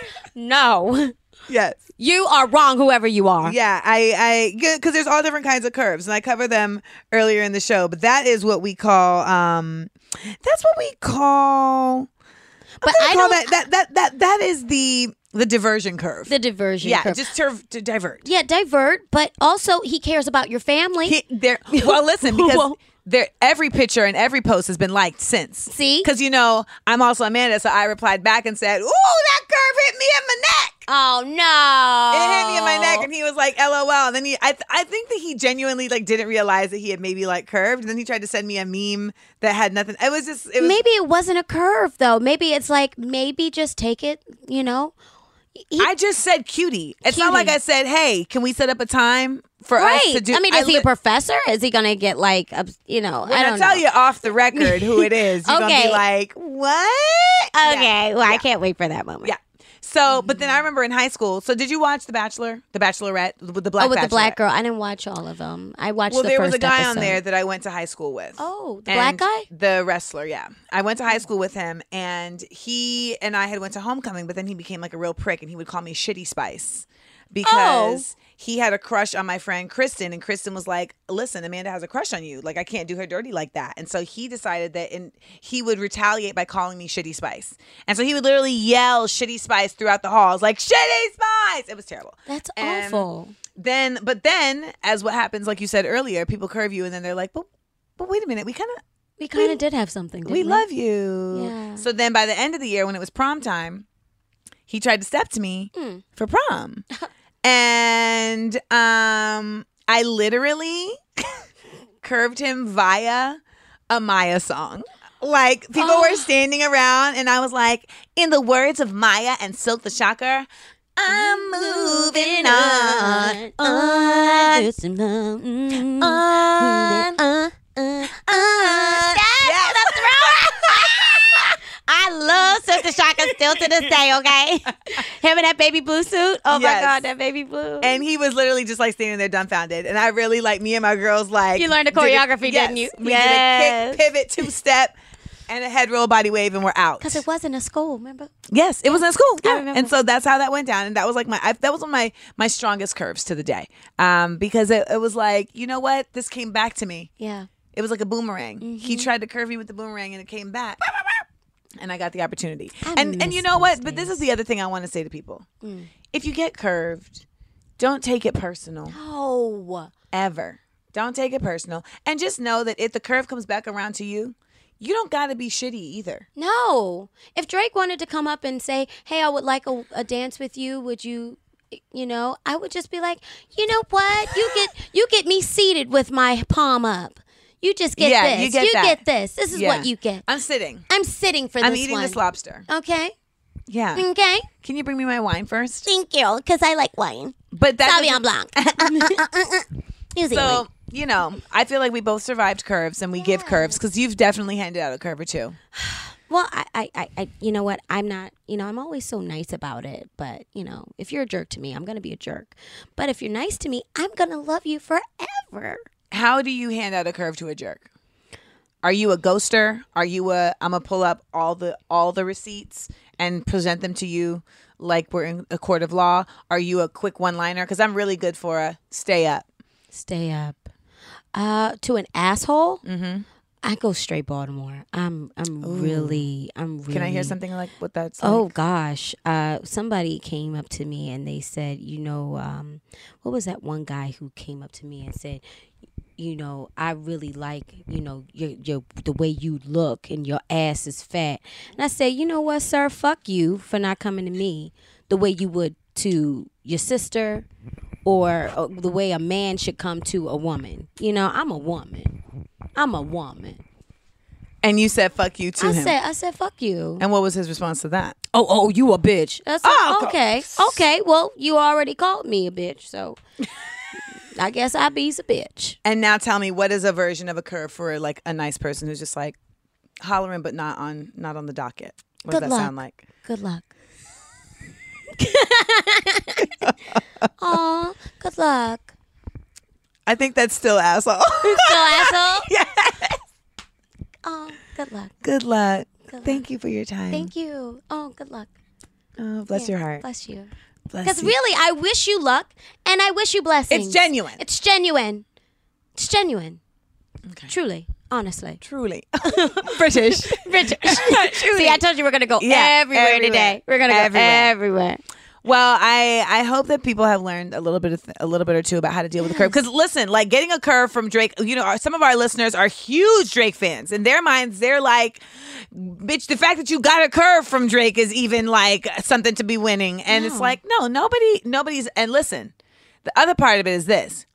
no, yes. you are wrong. Whoever you are. Yeah, I, I, because there's all different kinds of curves, and I cover them earlier in the show. But that is what we call, um, that's what we call. But I'm call don't. that, that that that that is the the diversion curve. the diversion. yeah, curve. just to, to divert. yeah, divert. But also, he cares about your family. He, there. Well, listen, because Well- there every picture and every post has been liked since. See? because you know I'm also Amanda, so I replied back and said, "Ooh, that curve hit me in my neck." oh no! It hit me in my neck, and he was like, "LOL." And then he, I, th- I think that he genuinely like didn't realize that he had maybe like curved. And then he tried to send me a meme that had nothing. It was just, it was maybe it wasn't a curve though. Maybe it's like maybe just take it. You know. He- I just said cutie. It's not like I said, "Hey, can we set up a time for right. us to do?" I mean, is he li- a professor? Is he gonna get like, you know? When I I, don't tell know. you off the record who it is, you're gonna Okay. be like, "What?" Okay. Well, I can't wait for that moment. Yeah. So, but then I remember in high school. So, did you watch The Bachelor, The Bachelorette, with the black? oh, with the black girl. I didn't watch all of them. I watched Well, the there was a guy on there that I went to high school with. Oh, the black guy? the wrestler. Yeah, I went to high school with him, and he and I had went to homecoming, but then he became like a real prick, and he would call me Shitty Spice because Oh. he had a crush on my friend Kristen, and Kristen was like, "Listen, Amanda has a crush on you. Like, I can't do her dirty like that." And so he decided that, and he would retaliate by calling me Shitty Spice, and so he would literally yell Shitty Spice throughout the halls, like Shitty Spice. It was terrible. That's And awful. Then, but then, as what happens, like you said earlier, people curve you, and then they're like, "But, but wait a minute, we kind of." We kind of did have something. Didn't we we, love you. Yeah. So then by the end of the year, when it was prom time, he tried to step to me Hmm. for prom. and um I literally curved him via a Mya song. Like people Oh. were standing around and I was like, in the words of Mya and Silkk the Shocker, I'm moving on. On. On. On. Uh, uh, uh. Yes. I love Silkk the Shocker still to this day, okay? Him in that baby blue suit. Oh Yes. my God, that baby blue. And he was literally just like standing there dumbfounded. And I really like me and my girls like You learned the did a- choreography, yes, didn't you? We Yes. did a kick, pivot, two step, and a head roll body wave, and we're out. Because it wasn't a school, remember? Yes, it was in a school. I Yeah. remember. And so that's how that went down. And that was like my I, that was one of my my strongest curves to the day. Um, because it, it was like, you know what? This came back to me. Yeah. It was like a boomerang. He Mm-hmm. tried to curve me with the boomerang and it came back. And I got the opportunity. I and and you know what? those But this is the other thing I want to say to people. Mm. If you get curved, don't take it personal Oh, ever. Don't take it personal. And just know that if the curve comes back around to you, you don't got to be shitty either. no. If Drake wanted to come up and say, "Hey, I would like a, a dance with you," would you? You know, I would just be like, you know what? You get you get me seated with my palm up. You just get Yeah, this. you get that. get this. This is Yeah. what you get. I'm sitting. I'm sitting for this. I'm eating one. this lobster. Okay. Yeah. Okay. Can you bring me my wine first? Thank you, because I like wine. But that Sauvignon Blanc. So you know, I feel like we both survived curves, and we give curves because you've definitely handed out a curve or two. Well, I, I, I, I, you know what? I'm not, you know, I'm always so nice about it. But, you know, if you're a jerk to me, I'm going to be a jerk. But if you're nice to me, I'm going to love you forever. How do you hand out a curve to a jerk? Are you a ghoster? Are you a I'm gonna pull up all the all the receipts and present them to you like we're in a court of law? Are you a quick one liner? Because I'm really good for a stay up. Stay up. Uh, to an asshole? Mm-hmm. I go straight Baltimore. I'm, I'm really, I'm really. Can I hear something like what that's? Like? Oh gosh, uh, somebody came up to me and they said, you know, um, what was that one guy who came up to me and said, you know, I really like, you know, your your the way you look and your ass is fat. And I say, you know what, sir, fuck you for not coming to me the way you would to your sister or uh, the way a man should come to a woman. You know, I'm a woman. I'm a woman. and you said fuck you to I him. said, I said, fuck you. and what was his response to that? Oh, oh, you a bitch. That's Oh, okay. Okay, well, you already called me a bitch, so I guess I be's a bitch. And now tell me, what is a version of a curve for like a nice person who's just like hollering but not on not on the docket? What Good does that luck. sound like? Good luck. Aw, good luck. I think that's still asshole. So asshole. yes. Oh, good luck. Good luck. Good Thank you for your time. Thank you. Oh, good luck. Oh, bless Yeah, your heart. Bless you. Because really, I wish you luck and I wish you blessings. It's genuine. It's genuine. It's genuine. Truly, honestly. Truly. British. British. See, I told you we're gonna go Yeah, everywhere, everywhere. today. We're gonna go Everywhere. everywhere. Well, I I hope that people have learned a little bit of th- a little bit or two about how to deal with the curve. Because listen, like getting a curve from Drake, you know, our, some of our listeners are huge Drake fans. In their minds, they're like, "Bitch, the fact that you got a curve from Drake is even like something to be winning." And it's like, no, nobody, nobody's. And listen, the other part of it is this: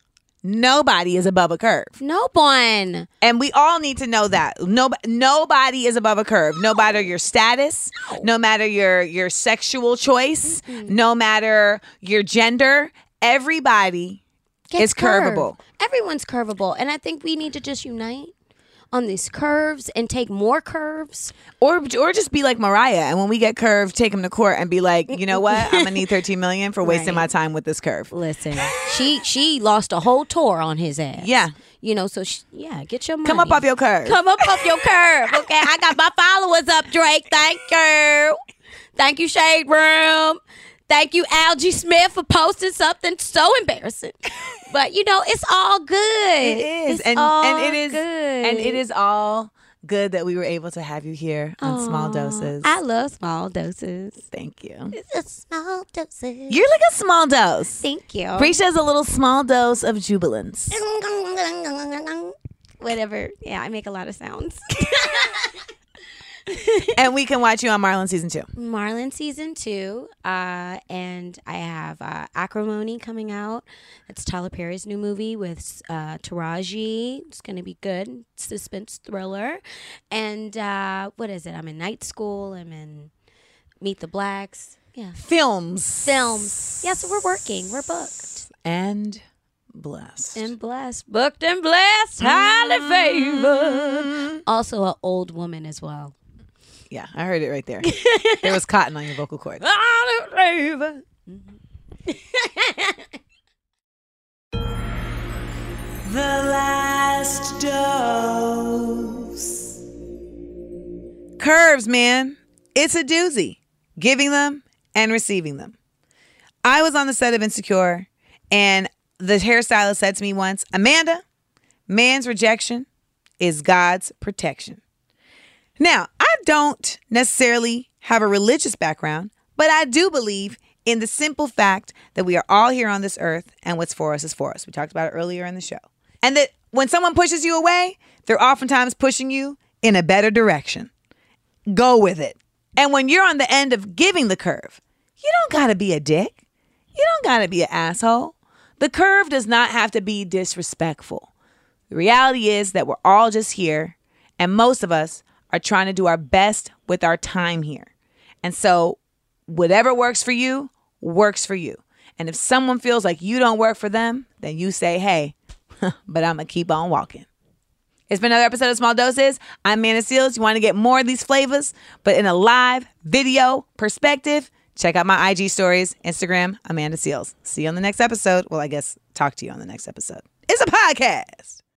nobody is above a curve. No one. And we all need to know that. No, nobody is above a curve. No matter your status, no matter your your sexual choice, no matter your gender, everybody Gets is curvable. Everyone's curvable, and I think we need to just unite on these curves and take more curves. Or or just be like Mariah and when we get curved, take him to court and be like, "You know what? I'm to need 13 million for wasting Right. my time with this curve." Listen, she she lost a whole tour on his ass. Yeah. you know. So she, yeah, get your money. Come up off your curve. Come up off your curve. Okay, I got my followers up, Drake. Thank you. Thank you, Shade Room. Thank you, Algee Smith, for posting something so embarrassing. But you know, it's all good. It is. It's and and it is good. and it is all good that we were able to have you here on small doses. I love small doses. Thank you. It's a small doses. You're like a small dose. Thank you. Breach has a little small dose of jubilance. Whatever. Yeah, I make a lot of sounds. and we can watch you on Marlon season two. Marlon season two, uh, and I have uh, Acrimony coming out. That's Tyler Perry's new movie with uh, Taraji. It's gonna be good, suspense thriller. And uh, what is it? I'm in Night School. I'm in Meet the Blacks. Yeah, Films. films. Yeah, so we're working. We're booked And blessed. and blessed, booked and blessed, highly favored. Also, an old woman as well. Yeah, I heard it right there. there was cotton on your vocal cords. Favored. The last dose. Curves, man. It's a doozy. Giving them and receiving them. I was on the set of Insecure, and the hairstylist said to me once, Amanda, man's rejection is God's protection. Now, I don't necessarily have a religious background, but I do believe in the simple fact that we are all here on this earth and what's for us is for us. We talked about it earlier in the show. And that when someone pushes you away, they're oftentimes pushing you in a better direction. Go with it. And when you're on the end of giving the curve, you don't got to be a dick. You don't got to be an asshole. The curve does not have to be disrespectful. The reality is that we're all just here, and most of us are trying to do our best with our time here. And so, whatever works for you, works for you. And if someone feels like you don't work for them, then you say, hey, but I'm going to keep on walking. It's been another episode of Small Doses. I'm Amanda Seales. You want to get more of these flavors, but in a live video perspective, check out my IG stories, Instagram, Amanda Seales. See you on the next episode. Well, I guess talk to you on the next episode. It's a podcast.